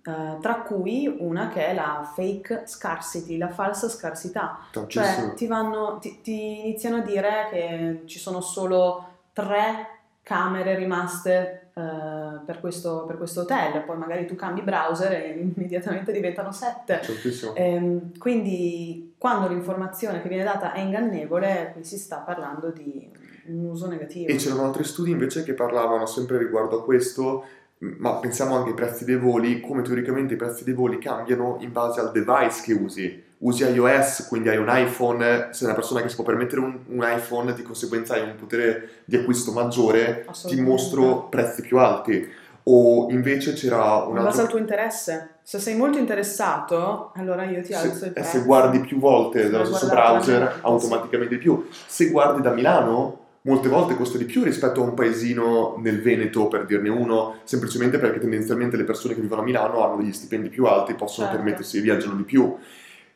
eh, tra cui una che è la fake scarcity, la falsa scarsità. Cioè ti, vanno, ti, ti iniziano a dire che ci sono solo tre camere rimaste eh, per, questo, per questo hotel, poi magari tu cambi browser e immediatamente diventano 7. Certissimo. Ehm, quindi quando l'informazione che viene data è ingannevole, qui si sta parlando di un uso negativo. E c'erano altri studi invece che parlavano sempre riguardo a questo, ma pensiamo anche ai prezzi dei voli, come teoricamente i prezzi dei voli cambiano in base al device che usi. Usi iOS, quindi hai un iPhone, sei una persona che si può permettere un, un iPhone, di conseguenza hai un potere di acquisto maggiore, ti mostro prezzi più alti. O invece c'era un In base altro... al tuo interesse. Se sei molto interessato, allora io ti alzo Se, il e prezzo. se guardi più volte dallo stesso browser, automaticamente di più. Se guardi da Milano, molte volte costa di più rispetto a un paesino nel Veneto, per dirne uno, semplicemente perché tendenzialmente le persone che vivono a Milano hanno degli stipendi più alti, possono Certo. permettersi, viaggiano di più.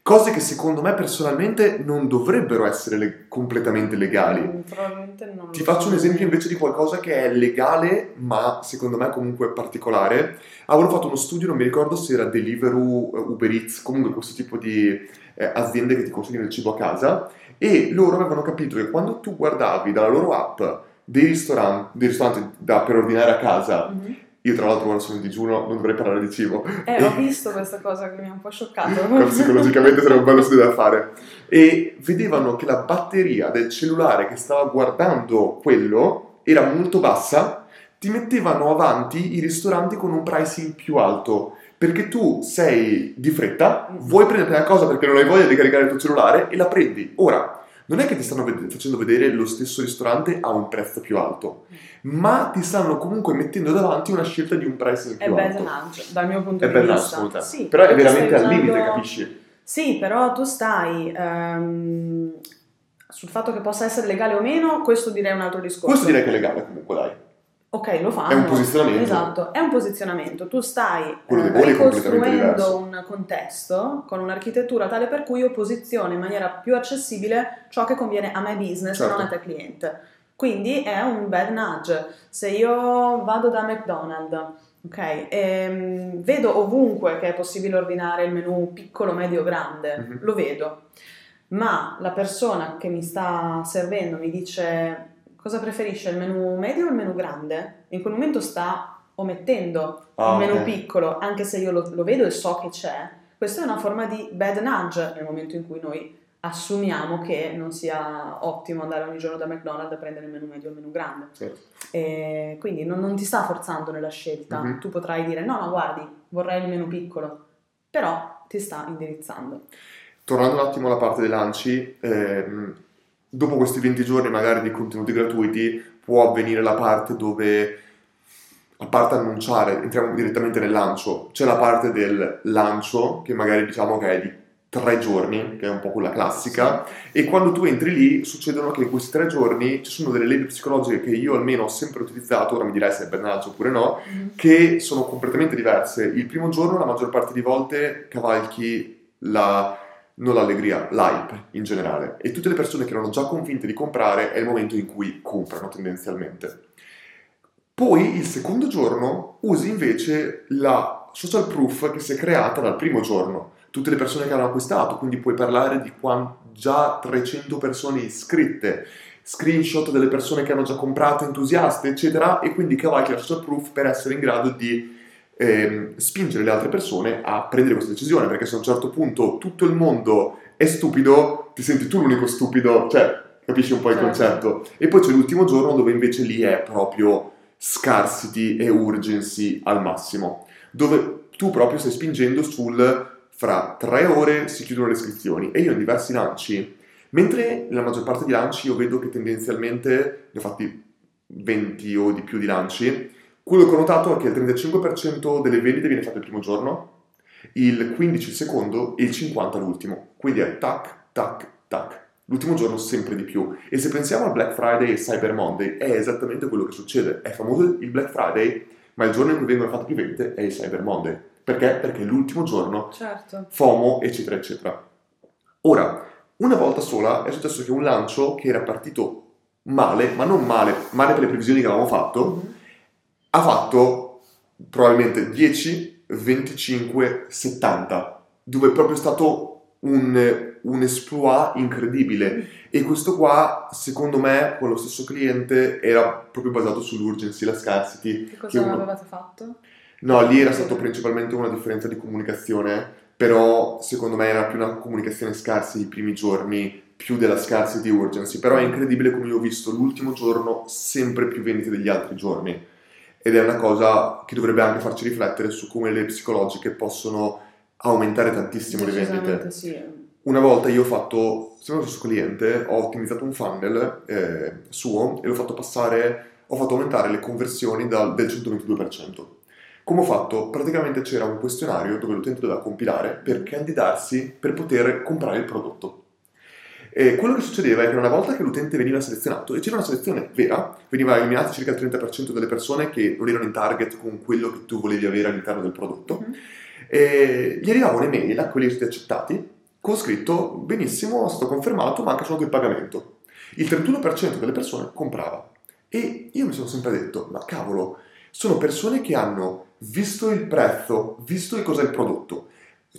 Cose che secondo me personalmente non dovrebbero essere le- completamente legali. Mm, probabilmente non Ti faccio un esempio invece di qualcosa che è legale, ma secondo me comunque particolare. Avevo fatto uno studio, non mi ricordo se era Deliveroo, eh, Uber Eats, comunque questo tipo di eh, aziende che ti consegnano il cibo a casa, e loro avevano capito che quando tu guardavi dalla loro app dei ristoranti, dei ristoranti da- per ordinare a casa, Mhm. io tra l'altro ora sono in digiuno, non dovrei parlare di cibo, Eh, ho visto questa cosa che mi ha un po' scioccato. Psicologicamente sarebbe un bello studio da fare. E vedevano che la batteria del cellulare che stava guardando quello era molto bassa, ti mettevano avanti i ristoranti con un pricing più alto. Perché tu sei di fretta, vuoi prendere una cosa perché non hai voglia di caricare il tuo cellulare e la prendi. Ora, non è che ti stanno ved- facendo vedere lo stesso ristorante a un prezzo più alto, ma ti stanno comunque mettendo davanti una scelta di un È più bad alto. nudge, dal mio punto È di vista. assolutamente. Sì, Però è veramente stai al limite, usando- capisci? Sì, però tu stai ehm, sul fatto che possa essere legale o meno, questo direi è un altro discorso. Questo direi che è legale comunque, dai. Ok, lo fanno. È un posizionamento. Esatto, è un posizionamento. Tu stai Quello eh, ricostruendo un contesto con un'architettura tale per cui io posiziono in maniera più accessibile ciò che conviene a me business Certo. e non a te cliente. Quindi è un bad nudge. Se io vado da McDonald's, ok, e vedo ovunque che è possibile ordinare il menù piccolo, medio, grande, Mhm. lo vedo. Ma la persona che mi sta servendo mi dice cosa preferisce, il menù medio o il menù grande? In quel momento sta omettendo Ah, il menù ok. piccolo, anche se io lo, lo vedo e so che c'è. Questa è una forma di bad nudge nel momento in cui noi assumiamo che non sia ottimo andare ogni giorno da McDonald's a prendere il menù medio o il menù grande. E quindi non, non ti sta forzando nella scelta. Mhm. Tu potrai dire no, no, guardi, vorrei il menù piccolo, però ti sta indirizzando. Tornando un attimo alla parte dei lanci, ehm, dopo questi 20 giorni magari di contenuti gratuiti può avvenire la parte dove, a parte annunciare, entriamo direttamente nel lancio, c'è la parte del lancio che magari diciamo che è di tre giorni, che è un po' quella classica, e quando tu entri lì succedono che in questi tre giorni ci sono delle leggi psicologiche che io almeno ho sempre utilizzato, ora mi direi se è bennaggio oppure no, che sono completamente diverse. Il primo giorno, la maggior parte di volte, cavalchi la, non l'allegria, l'hype in generale. E tutte le persone che erano già convinte di comprare è il momento in cui comprano tendenzialmente. Poi il secondo giorno usi invece la social proof che si è creata dal primo giorno. Tutte le persone che hanno acquistato, quindi puoi parlare di già 300 persone iscritte, screenshot delle persone che hanno già comprato, entusiaste, eccetera, e quindi cavalchi la social proof per essere in grado di ehm, spingere le altre persone a prendere questa decisione, perché se a un certo punto tutto il mondo è stupido, ti senti tu l'unico stupido, cioè capisci un po' il Certo. concetto. E poi c'è l'ultimo giorno dove invece lì è proprio scarsity e urgency al massimo, dove tu proprio stai spingendo sul fra tre ore si chiudono le iscrizioni e io in diversi lanci, mentre nella maggior parte di lanci io vedo che tendenzialmente, ne ho fatti 20 o di più di lanci, quello che ho notato è che il 35% delle vendite viene fatto il primo giorno, il 15% il secondo e il 50% l'ultimo. Quindi è tac, tac, tac. L'ultimo giorno sempre di più. E se pensiamo al Black Friday e Cyber Monday, è esattamente quello che succede. È famoso il Black Friday, ma il giorno in cui vengono fatte più vendite è il Cyber Monday. Perché? Perché è l'ultimo giorno Certo. FOMO, eccetera, eccetera. Ora, una volta sola è successo che un lancio che era partito male, ma non male, male per le previsioni che avevamo fatto, Mhm. Ha fatto probabilmente 10, 25, 70, dove è proprio stato un un exploit incredibile. E questo qua, secondo me, con lo stesso cliente era proprio basato sull'urgency, la scarcity. Che cosa uno- avevate fatto? No, lì era stato principalmente una differenza di comunicazione, però secondo me era più una comunicazione scarsa i primi giorni, più della scarcity urgency. Però è incredibile come io ho visto l'ultimo giorno sempre più vendite degli altri giorni. Ed è una cosa che dovrebbe anche farci riflettere su come le psicologiche possono aumentare tantissimo le vendite. Sì. Una volta io ho fatto, sempre lo stesso cliente, ho ottimizzato un funnel eh, suo e l'ho fatto passare, ho fatto aumentare le conversioni dal- del 122%. Come ho fatto? Praticamente c'era un questionario dove l'utente doveva compilare per candidarsi per poter comprare il prodotto. E quello che succedeva è che una volta che l'utente veniva selezionato, e c'era una selezione vera, veniva eliminato circa il 30% delle persone che non erano in target con quello che tu volevi avere all'interno del prodotto, Mhm. e gli arrivava un'email a quelli accettati con scritto benissimo, è stato confermato, manca solo il pagamento. Il 31% delle persone comprava. E io mi sono sempre detto, ma cavolo, sono persone che hanno visto il prezzo, visto che cos'è il prodotto,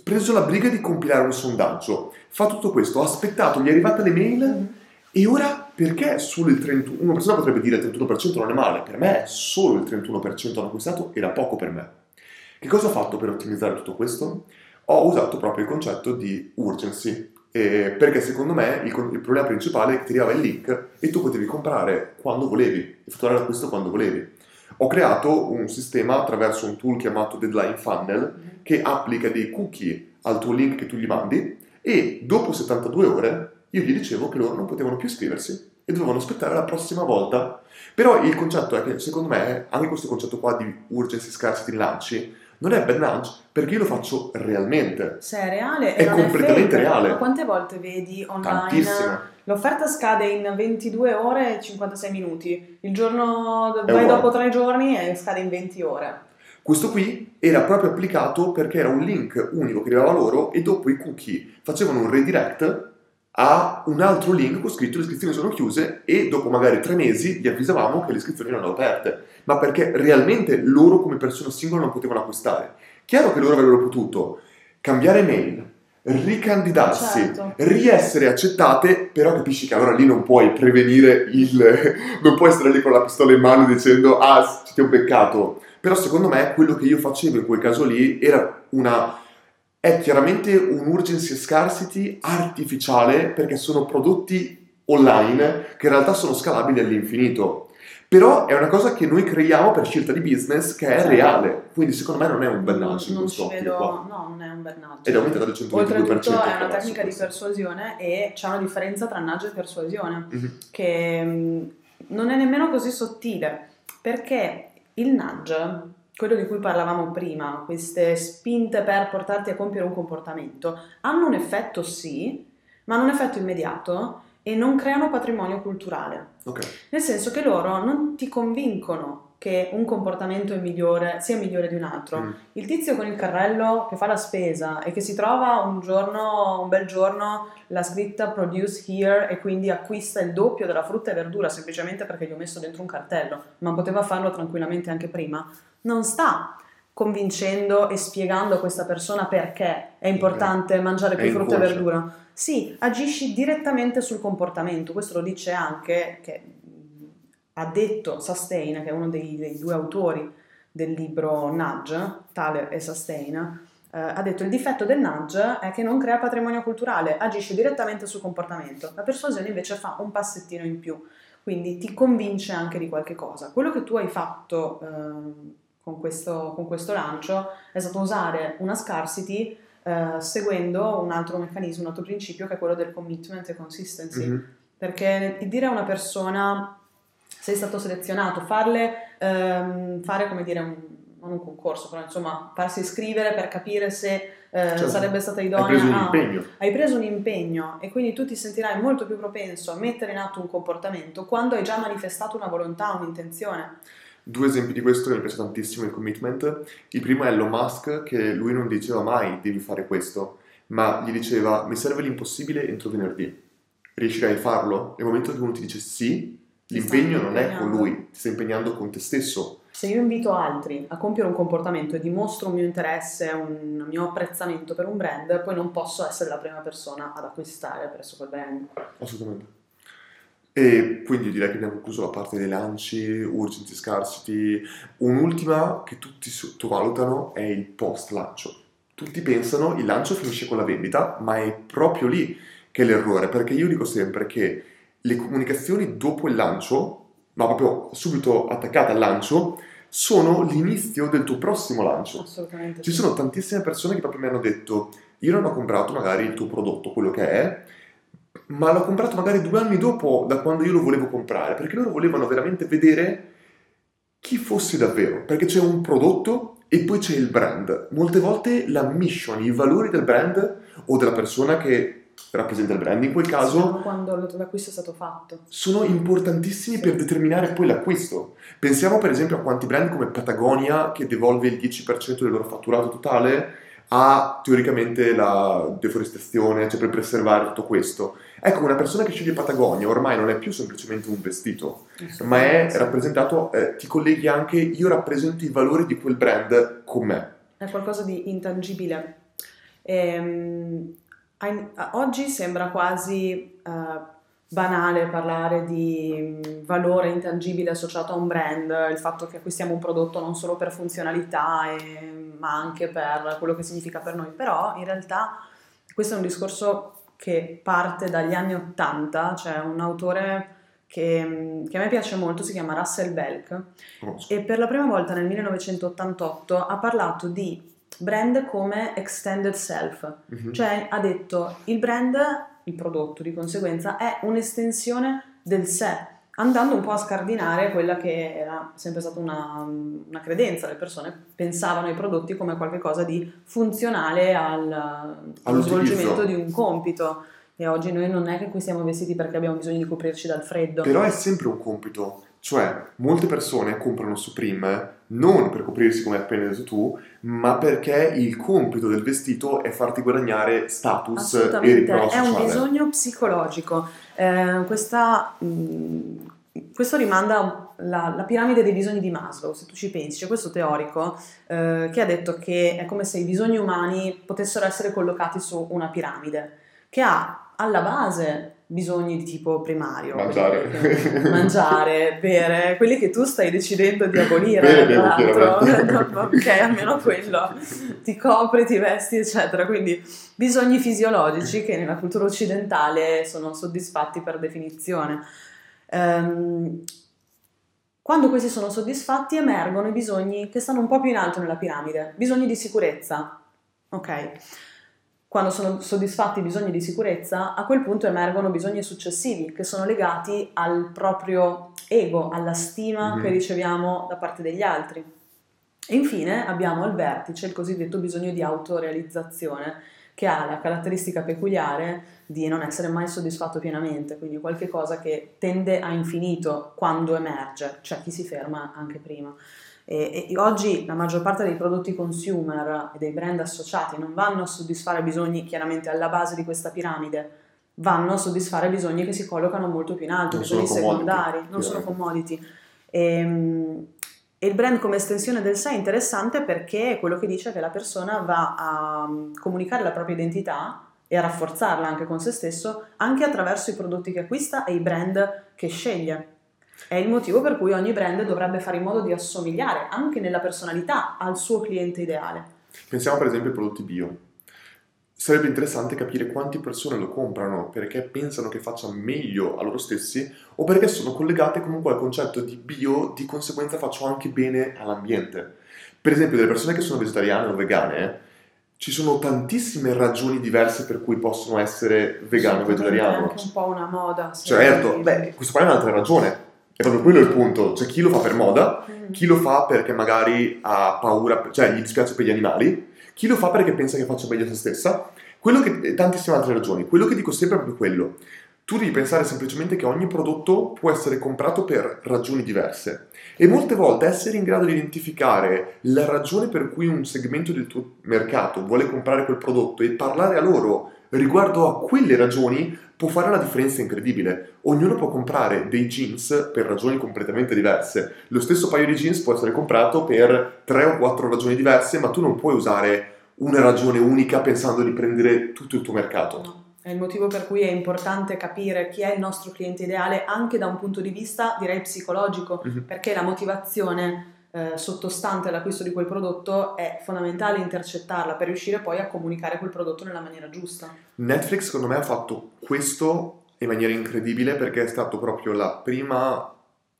preso la briga di compilare un sondaggio, fa tutto questo, ha aspettato, gli è arrivata l'email e ora perché solo il 31%? Una persona potrebbe dire il 31% non è male, per me solo il 31% hanno acquistato era poco per me. Che cosa ho fatto per ottimizzare tutto questo? Ho usato proprio il concetto di urgency, eh, perché secondo me il, il problema principale è che ti arrivava il link e tu potevi comprare quando volevi, effettuare l'acquisto quando volevi. Ho creato un sistema attraverso un tool chiamato Deadline Funnel che applica dei cookie al tuo link che tu gli mandi e dopo 72 ore io gli dicevo che loro non potevano più iscriversi e dovevano aspettare la prossima volta. Però il concetto è che secondo me anche questo concetto qua di urgency scarcity lanci non è bad nudge perché io lo faccio realmente. Se è reale È completamente fake. reale. Ma quante volte vedi online Tantissime. l'offerta scade in 22 ore e 56 minuti, il giorno È vai dopo 3 giorni e scade in 20 ore. Questo qui era proprio applicato perché era un link unico che arrivava loro e dopo i cookie facevano un redirect a un altro link con scritto le iscrizioni sono chiuse e dopo magari tre mesi gli avvisavamo che le iscrizioni erano aperte, ma perché realmente loro come persone singole non potevano acquistare. Chiaro che loro avrebbero potuto cambiare mail, ricandidarsi, Certo. riessere accettate, però capisci che allora lì non puoi prevenire il... non puoi stare lì con la pistola in mano dicendo ah ci ti ho beccato. Però secondo me quello che io facevo in quel caso lì era una... è chiaramente un urgency scarcity artificiale perché sono prodotti online che in realtà sono scalabili all'infinito. Però è una cosa che noi creiamo per scelta di business che è Certo. reale. Quindi secondo me non è un bel non, non vedo, qua. no, non è un nudge. Ed è aumentato del 122%. Oltretutto è una tecnica di persuasione e c'è una differenza tra nudge e persuasione. Mhm. che mh, non è nemmeno così sottile, perché il nudge, quello di cui parlavamo prima, queste spinte per portarti a compiere un comportamento, hanno un effetto sì, ma hanno un effetto immediato e non creano patrimonio culturale. Ok. Nel senso che loro non ti convincono che un comportamento è migliore, sia migliore di un altro. Mm. Il tizio con il carrello che fa la spesa e che si trova un giorno, un bel giorno, la scritta produce here e quindi acquista il doppio della frutta e verdura semplicemente perché gli ho messo dentro un cartello, ma poteva farlo tranquillamente anche prima, non sta convincendo e spiegando a questa persona perché è importante mangiare È più frutta e verdura. Sì, agisci direttamente sul comportamento, questo lo dice anche che ha detto Sustain, che è uno dei, dei due autori del libro Nudge, Thaler e Sustain, eh, ha detto il difetto del nudge è che non crea patrimonio culturale, agisce direttamente sul comportamento. La persuasione invece fa un passettino in più, quindi ti convince anche di qualche cosa. Quello che tu hai fatto ehm, con, questo, con questo lancio è stato usare una scarcity eh, seguendo un altro meccanismo, un altro principio che è quello del commitment e consistency. Mhm. Perché dire a una persona sei stato selezionato, farle ehm, fare come dire un, non un concorso, però insomma farsi iscrivere per capire se eh, Certo. sarebbe stata Hai idonea. preso un a- impegno. hai preso un impegno e quindi tu ti sentirai molto più propenso a mettere in atto un comportamento quando hai già manifestato una volontà, un'intenzione. Due esempi di questo che mi piace tantissimo il commitment. Il primo è Elon Musk, che lui non diceva mai devi fare questo, ma gli diceva mi serve l'impossibile entro venerdì. Riuscirai a farlo? Nel momento che uno ti dice sì, l'impegno non è con lui, ti stai impegnando con te stesso. Se io invito altri a compiere un comportamento e dimostro un mio interesse, un mio apprezzamento per un brand, poi non posso essere la prima persona ad acquistare presso quel brand. Assolutamente. E quindi direi che abbiamo concluso la parte dei lanci, urgency, scarcity. Un'ultima che tutti sottovalutano è il post lancio. Tutti pensano il lancio finisce con la vendita, ma è proprio lì che è l'errore, perché io dico sempre che le comunicazioni dopo il lancio, ma proprio subito attaccate al lancio, sono l'inizio del tuo prossimo lancio. Assolutamente. Ci sono tantissime persone che proprio mi hanno detto, io non ho comprato magari il tuo prodotto, quello che è, ma l'ho comprato magari due anni dopo da quando io lo volevo comprare, perché loro volevano veramente vedere chi fossi davvero, perché c'è un prodotto e poi c'è il brand. Molte volte la mission, i valori del brand o della persona che rappresenta il brand in quel caso Sono quando l'acquisto è stato fatto. sono importantissimi per determinare poi l'acquisto. Pensiamo per esempio a quanti brand come Patagonia che devolve il 10% del loro fatturato totale ha teoricamente la deforestazione, cioè per preservare tutto questo. Ecco, una persona che sceglie Patagonia ormai non è più semplicemente un vestito, ma è rappresentato, eh, ti colleghi anche, io rappresento i valori di quel brand con me. È qualcosa di intangibile. Ehm, oggi sembra quasi uh, banale parlare di mm, valore intangibile associato a un brand, il fatto che acquistiamo un prodotto non solo per funzionalità, e, ma anche per quello che significa per noi, però in realtà questo è un discorso che parte dagli anni Ottanta, c'è un autore che, che, a me piace molto, si chiama Russell Belk oh. e per la prima volta nel 1988 ha parlato di brand come extended self, mm-hmm. cioè ha detto il brand, il prodotto di conseguenza, è un'estensione del sé, andando un po' a scardinare quella che era sempre stata una, una credenza, le persone pensavano ai prodotti come qualcosa di funzionale al, allo svolgimento di un compito. E oggi noi non è che acquistiamo vestiti perché abbiamo bisogno di coprirci dal freddo. Però è sempre un compito. Cioè, molte persone comprano Supreme non per coprirsi come hai appena detto tu, ma perché il compito del vestito è farti guadagnare status e riprova sociale. È un bisogno psicologico. Eh, questa, mh, mm, questo rimanda alla piramide dei bisogni di Maslow, se tu ci pensi. C'è questo teorico eh, che ha detto che è come se i bisogni umani potessero essere collocati su una piramide, che ha alla base bisogni di tipo primario. Mangiare. mangiare, bere, quelli che tu stai decidendo di abolire, bene, tra l'altro. ok, almeno quello. Ti copri, ti vesti, eccetera. Quindi bisogni fisiologici che nella cultura occidentale sono soddisfatti per definizione. Um, quando questi sono soddisfatti emergono i bisogni che stanno un po' più in alto nella piramide, bisogni di sicurezza. Ok? Quando sono soddisfatti i bisogni di sicurezza, a quel punto emergono bisogni successivi che sono legati al proprio ego, alla stima mm-hmm. che riceviamo da parte degli altri. E infine abbiamo al vertice il cosiddetto bisogno di autorealizzazione, che ha la caratteristica peculiare di non essere mai soddisfatto pienamente, quindi qualche cosa che tende a infinito quando emerge, c'è chi si ferma anche prima. E, e oggi la maggior parte dei prodotti consumer e dei brand associati non vanno a soddisfare bisogni chiaramente alla base di questa piramide, vanno a soddisfare bisogni che si collocano molto più in alto, non bisogni secondari, non sono commodity. E, ehm, e il brand come estensione del sé è interessante perché è quello che dice che la persona va a mm, comunicare la propria identità e a rafforzarla anche con se stesso anche attraverso i prodotti che acquista e i brand che sceglie. È il motivo per cui ogni brand dovrebbe fare in modo di assomigliare anche nella personalità al suo cliente ideale. Pensiamo per esempio ai prodotti bio. Sarebbe interessante capire quante persone lo comprano perché pensano che faccia meglio a loro stessi o perché sono collegate comunque al concetto di bio, di conseguenza faccio anche bene all'ambiente. Per esempio, delle persone che sono vegetariane o vegane, ci sono tantissime ragioni diverse per cui possono essere vegano o vegetariano. È anche un po' una moda. Certo, beh, questo qua è un'altra ragione è proprio quello il punto, cioè chi lo fa per moda, mm. chi lo fa perché magari ha paura, cioè gli dispiace per gli animali, chi lo fa perché pensa che faccia meglio a se stessa, quello che, e tantissime altre ragioni. Quello che dico sempre è proprio quello. Tu devi pensare semplicemente che ogni prodotto può essere comprato per ragioni diverse e molte volte essere in grado di identificare la ragione per cui un segmento del tuo mercato vuole comprare quel prodotto e parlare a loro riguardo a quelle ragioni può fare una differenza incredibile. Ognuno può comprare dei jeans per ragioni completamente diverse. Lo stesso paio di jeans può essere comprato per tre o quattro ragioni diverse, ma tu non puoi usare una ragione unica pensando di prendere tutto il tuo mercato. No. È il motivo per cui è importante capire chi è il nostro cliente ideale anche da un punto di vista, direi, psicologico, mm-hmm. perché la motivazione eh, sottostante all'acquisto di quel prodotto è fondamentale intercettarla per riuscire poi a comunicare quel prodotto nella maniera giusta. Netflix secondo me ha fatto questo in maniera incredibile perché è stato proprio la prima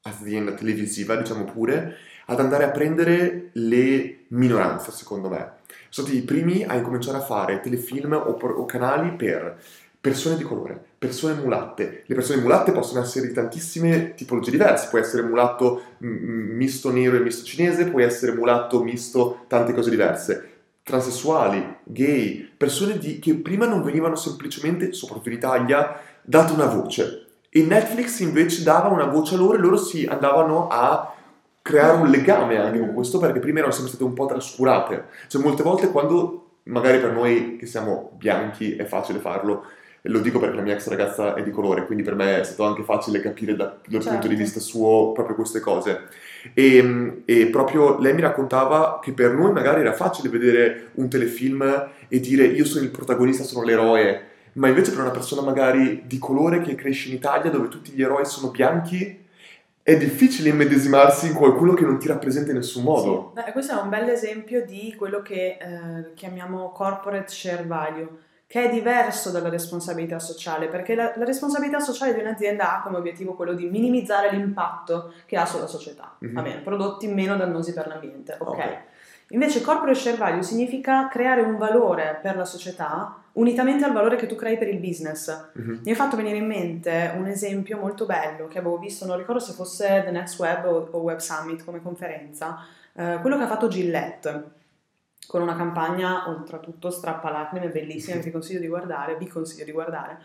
azienda televisiva, diciamo pure, ad andare a prendere le minoranze, secondo me. Sono stati i primi a incominciare a fare telefilm o, o canali per persone di colore, persone mulatte. Le persone mulatte possono essere di tantissime tipologie diverse, puoi essere mulatto misto nero e misto cinese, puoi essere mulatto misto tante cose diverse. Transessuali, gay, persone di, che prima non venivano semplicemente, soprattutto in Italia, date una voce. E Netflix invece dava una voce a loro e loro si andavano a creare un legame anche con questo perché prima erano sempre state un po' trascurate. Cioè molte volte quando magari per noi che siamo bianchi è facile farlo, lo dico perché la mia ex ragazza è di colore, quindi per me è stato anche facile capire da, dal certo. punto di certo. vista suo proprio queste cose. E, e, proprio lei mi raccontava che per noi magari era facile vedere un telefilm e dire io sono il protagonista, sono l'eroe, ma invece per una persona magari di colore che cresce in Italia dove tutti gli eroi sono bianchi, è difficile immedesimarsi in qualcuno che non ti rappresenta in nessun modo. Sì. Beh, questo è un bel esempio di quello che eh, chiamiamo corporate share value che è diverso dalla responsabilità sociale, perché la, la, responsabilità sociale di un'azienda ha come obiettivo quello di minimizzare l'impatto che ha sulla società. Mm-hmm. Va bene, prodotti meno dannosi per l'ambiente, ok. okay. Invece corporate share value significa creare un valore per la società unitamente al valore che tu crei per il business. Mm-hmm. Mi è fatto venire in mente un esempio molto bello che avevo visto, non ricordo se fosse The Next Web o, o Web Summit come conferenza, eh, quello che ha fatto Gillette con una campagna oltretutto strappalacrime bellissima che ti consiglio di guardare, vi consiglio di guardare.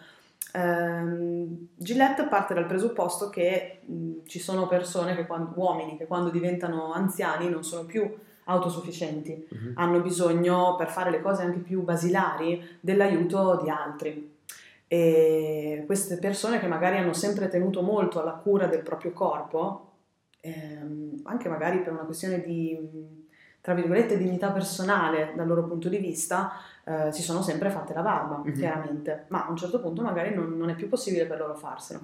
Um, Gillette parte dal presupposto che mh, ci sono persone, che quando, uomini, che quando diventano anziani non sono più autosufficienti, uh-huh. hanno bisogno per fare le cose anche più basilari dell'aiuto di altri. E queste persone che magari hanno sempre tenuto molto alla cura del proprio corpo, ehm, anche magari per una questione di tra virgolette, dignità personale dal loro punto di vista, eh, si sono sempre fatte la barba, mm-hmm. chiaramente, ma a un certo punto magari non, non, è più possibile per loro farselo.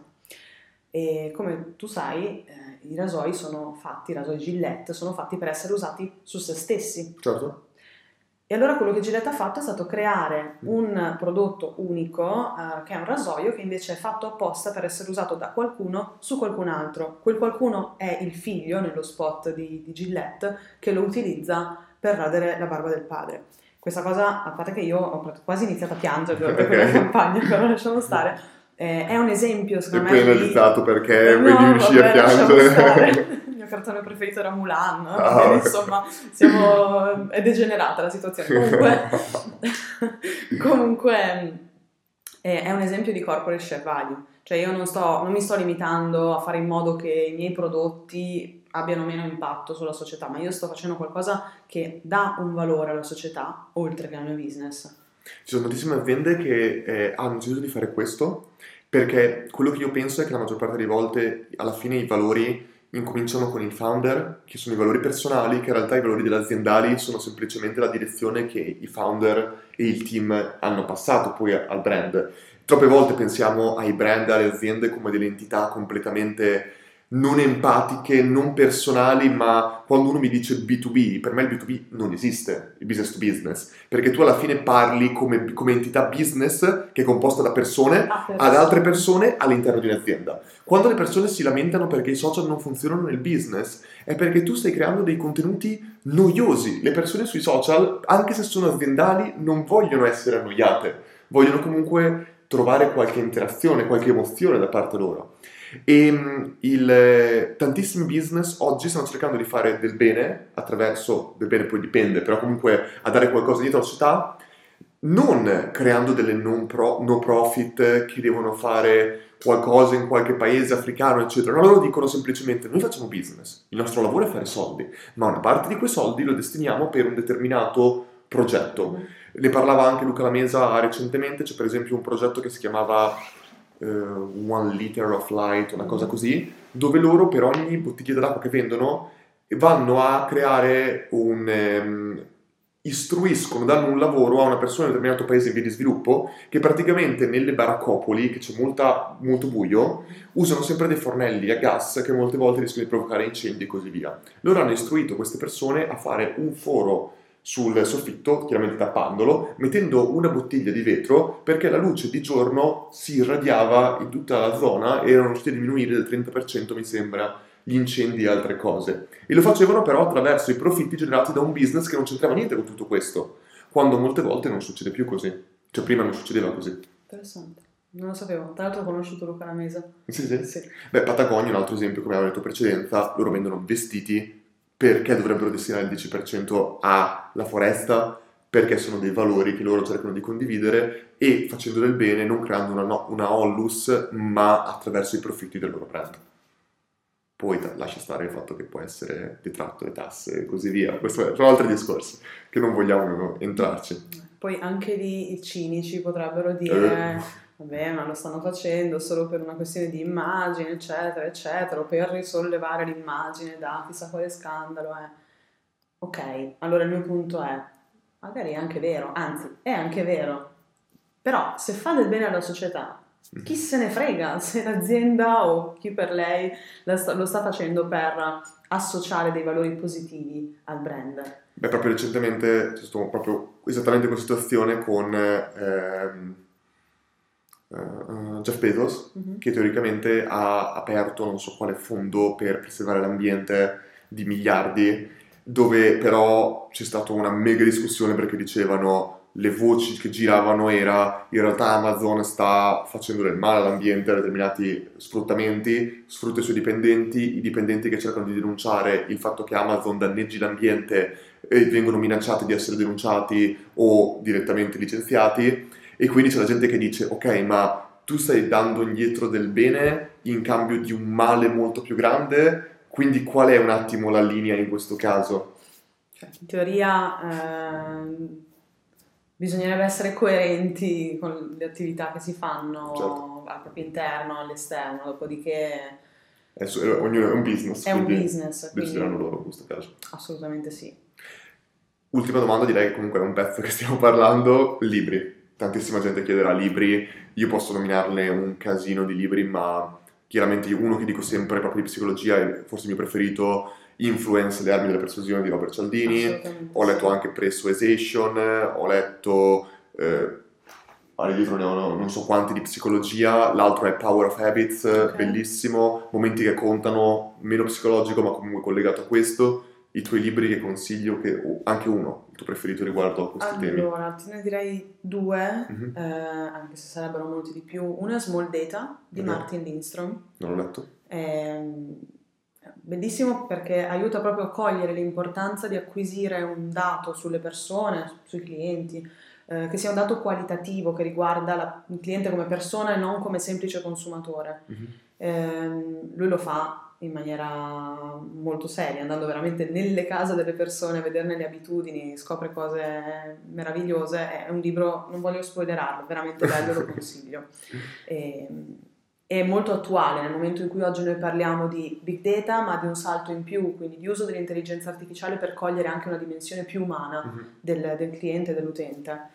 E come tu sai, eh, i rasoi sono fatti, i rasoi Gillette, sono fatti per essere usati su se stessi. Certo. E allora quello che Gillette ha fatto è stato creare un prodotto unico, eh, che è un rasoio, che invece è fatto apposta per essere usato da qualcuno su qualcun altro. Quel qualcuno è il figlio, nello spot di, di Gillette, che lo utilizza per radere la barba del padre. Questa cosa, a parte che io ho quasi iniziato a piangere durante okay. quella campagna, però lasciamo stare. Eh, è un esempio, secondo e me. Poi analizzato perché eh, no, riuscì a piangere. cartone preferito era Mulan, oh. quindi, insomma siamo, è degenerata la situazione. Comunque, comunque è un esempio di corporate share value, cioè io non, sto, non mi sto limitando a fare in modo che i miei prodotti abbiano meno impatto sulla società, ma io sto facendo qualcosa che dà un valore alla società oltre che al mio business. Ci sono tantissime aziende che eh, hanno deciso di fare questo perché quello che io penso è che la maggior parte delle volte alla fine i valori incominciano con il founder, che sono i valori personali, che in realtà i valori delle aziendali sono semplicemente la direzione che i founder e il team hanno passato poi al brand. Troppe volte pensiamo ai brand alle aziende come delle entità completamente non empatiche, non personali, ma quando uno mi dice B2B, per me il B2B non esiste, il business to business, perché tu alla fine parli come, come entità business che è composta da persone ah, ad altre persone all'interno di un'azienda. Quando le persone si lamentano perché i social non funzionano nel business, è perché tu stai creando dei contenuti noiosi. Le persone sui social, anche se sono aziendali, non vogliono essere annoiate, vogliono comunque trovare qualche interazione, qualche emozione da parte loro. E ehm, il, tantissimi business oggi stanno cercando di fare del bene attraverso, del bene poi dipende, però comunque a dare qualcosa dietro alla società, non creando delle non pro, no profit che devono fare qualcosa in qualche paese africano, eccetera. No, loro dicono semplicemente noi facciamo business, il nostro lavoro è fare soldi, ma una parte di quei soldi lo destiniamo per un determinato progetto. Ne parlava anche Luca Lamesa recentemente, c'è per esempio un progetto che si chiamava uh, One Liter of Light, una cosa così, dove loro per ogni bottiglia d'acqua che vendono vanno a creare un... Um, istruiscono, danno un lavoro a una persona in un determinato paese in via di sviluppo che praticamente nelle baraccopoli, che c'è molta, molto buio, usano sempre dei fornelli a gas che molte volte rischiano di provocare incendi e così via. Loro hanno istruito queste persone a fare un foro sul soffitto, chiaramente tappandolo, mettendo una bottiglia di vetro perché la luce di giorno si irradiava in tutta la zona e erano riusciti a diminuire del 30% mi sembra gli incendi e altre cose. E lo facevano però attraverso i profitti generati da un business che non c'entrava niente con tutto questo, quando molte volte non succede più così. Cioè prima non succedeva così. Interessante. Non lo sapevo, tra l'altro ho conosciuto Luca la Mesa. Sì, sì. sì. Beh, Patagonia, un altro esempio, come avevo detto in precedenza, loro vendono vestiti perché dovrebbero destinare il 10% alla foresta, perché sono dei valori che loro cercano di condividere e facendo del bene, non creando una, no, una onlus, ma attraverso i profitti del loro brand. Poi lascia stare il fatto che può essere detratto le tasse e così via. Questo sono altri discorsi che non vogliamo entrarci. Poi anche lì i cinici potrebbero dire... Eh. Vabbè, ma lo stanno facendo solo per una questione di immagine, eccetera, eccetera, o per risollevare l'immagine da chissà quale scandalo. Eh. Ok, allora il mio punto è, magari è anche vero, anzi, è anche vero, però se fa del bene alla società, chi se ne frega se l'azienda o chi per lei lo sta facendo per associare dei valori positivi al brand? Beh, proprio recentemente c'è stata proprio esattamente questa situazione con ehm, uh, Jeff Bezos, mm-hmm. che teoricamente ha aperto non so quale fondo per preservare l'ambiente di miliardi, dove però c'è stata una mega discussione perché dicevano le voci che giravano era in realtà Amazon sta facendo del male all'ambiente a determinati sfruttamenti, sfrutta i suoi dipendenti, i dipendenti che cercano di denunciare il fatto che Amazon danneggi l'ambiente e vengono minacciati di essere denunciati o direttamente licenziati e quindi c'è la gente che dice ok ma tu stai dando indietro del bene in cambio di un male molto più grande, quindi qual è un attimo la linea in questo caso? Cioè, in teoria... Eh bisognerebbe essere coerenti con le attività che si fanno certo. al proprio interno, all'esterno, dopodiché... È, ognuno è un business. È un business. Decideranno loro in questo caso. Assolutamente sì. Ultima domanda, direi che comunque è un pezzo che stiamo parlando, libri. Tantissima gente chiederà libri, io posso nominarne un casino di libri, ma chiaramente uno che dico sempre proprio di psicologia è forse il mio preferito, Influence, le armi della persuasione di Robert Cialdini, ho letto anche Persuasion, ho letto eh, libri, ne ho non so quanti di psicologia, l'altro è Power of Habits, okay. bellissimo, momenti che contano, meno psicologico ma comunque collegato a questo. I tuoi libri che consiglio, che, anche uno, il tuo preferito riguardo a questi allora, temi? Allora, te ne direi due, mm-hmm. eh, anche se sarebbero molti di più. Uno è Small Data di okay. Martin Lindstrom. Non l'ho letto. Eh, bellissimo perché aiuta proprio a cogliere l'importanza di acquisire un dato sulle persone, sui clienti, eh, che sia un dato qualitativo che riguarda la, il cliente come persona e non come semplice consumatore. Mm-hmm. Eh, lui lo fa in maniera molto seria, andando veramente nelle case delle persone, a vederne le abitudini, scopre cose meravigliose. È un libro, non voglio spoilerarlo, veramente bello, lo consiglio. E, è molto attuale nel momento in cui oggi noi parliamo di big data, ma di un salto in più, quindi di uso dell'intelligenza artificiale per cogliere anche una dimensione più umana uh-huh. del, del cliente, dell'utente.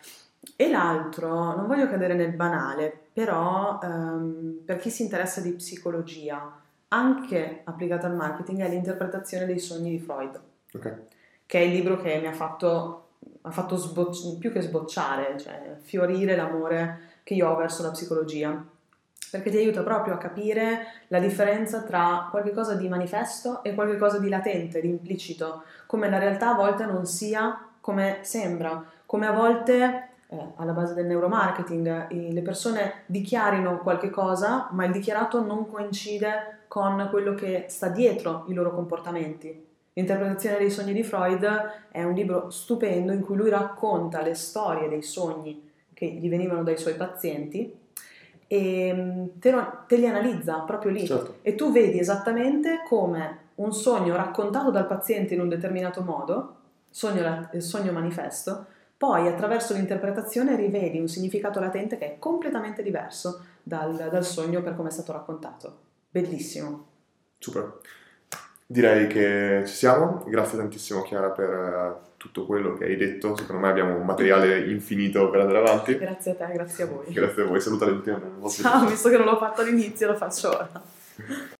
E l'altro, non voglio cadere nel banale, però um, per chi si interessa di psicologia, anche applicata al marketing, è l'interpretazione dei sogni di Freud, okay. che è il libro che mi ha fatto, ha fatto sbocci- più che sbocciare, cioè fiorire l'amore che io ho verso la psicologia perché ti aiuta proprio a capire la differenza tra qualcosa di manifesto e qualcosa di latente, di implicito, come la realtà a volte non sia come sembra, come a volte eh, alla base del neuromarketing eh, le persone dichiarino qualche cosa, ma il dichiarato non coincide con quello che sta dietro i loro comportamenti. L'interpretazione dei sogni di Freud è un libro stupendo in cui lui racconta le storie dei sogni che gli venivano dai suoi pazienti e mm, te, lo, te li analizza proprio lì certo. e tu vedi esattamente come un sogno raccontato dal paziente in un determinato modo, sogno, sogno manifesto, poi attraverso l'interpretazione rivedi un significato latente che è completamente diverso dal, dal sogno per come è stato raccontato. Bellissimo. Super. Direi che ci siamo. Grazie tantissimo Chiara per eh, tutto quello che hai detto. Secondo me abbiamo un materiale infinito per andare avanti. Grazie a te, grazie a voi. Grazie a voi. Saluta l'ultima. Ciao, visto che non l'ho fatto all'inizio, lo faccio ora.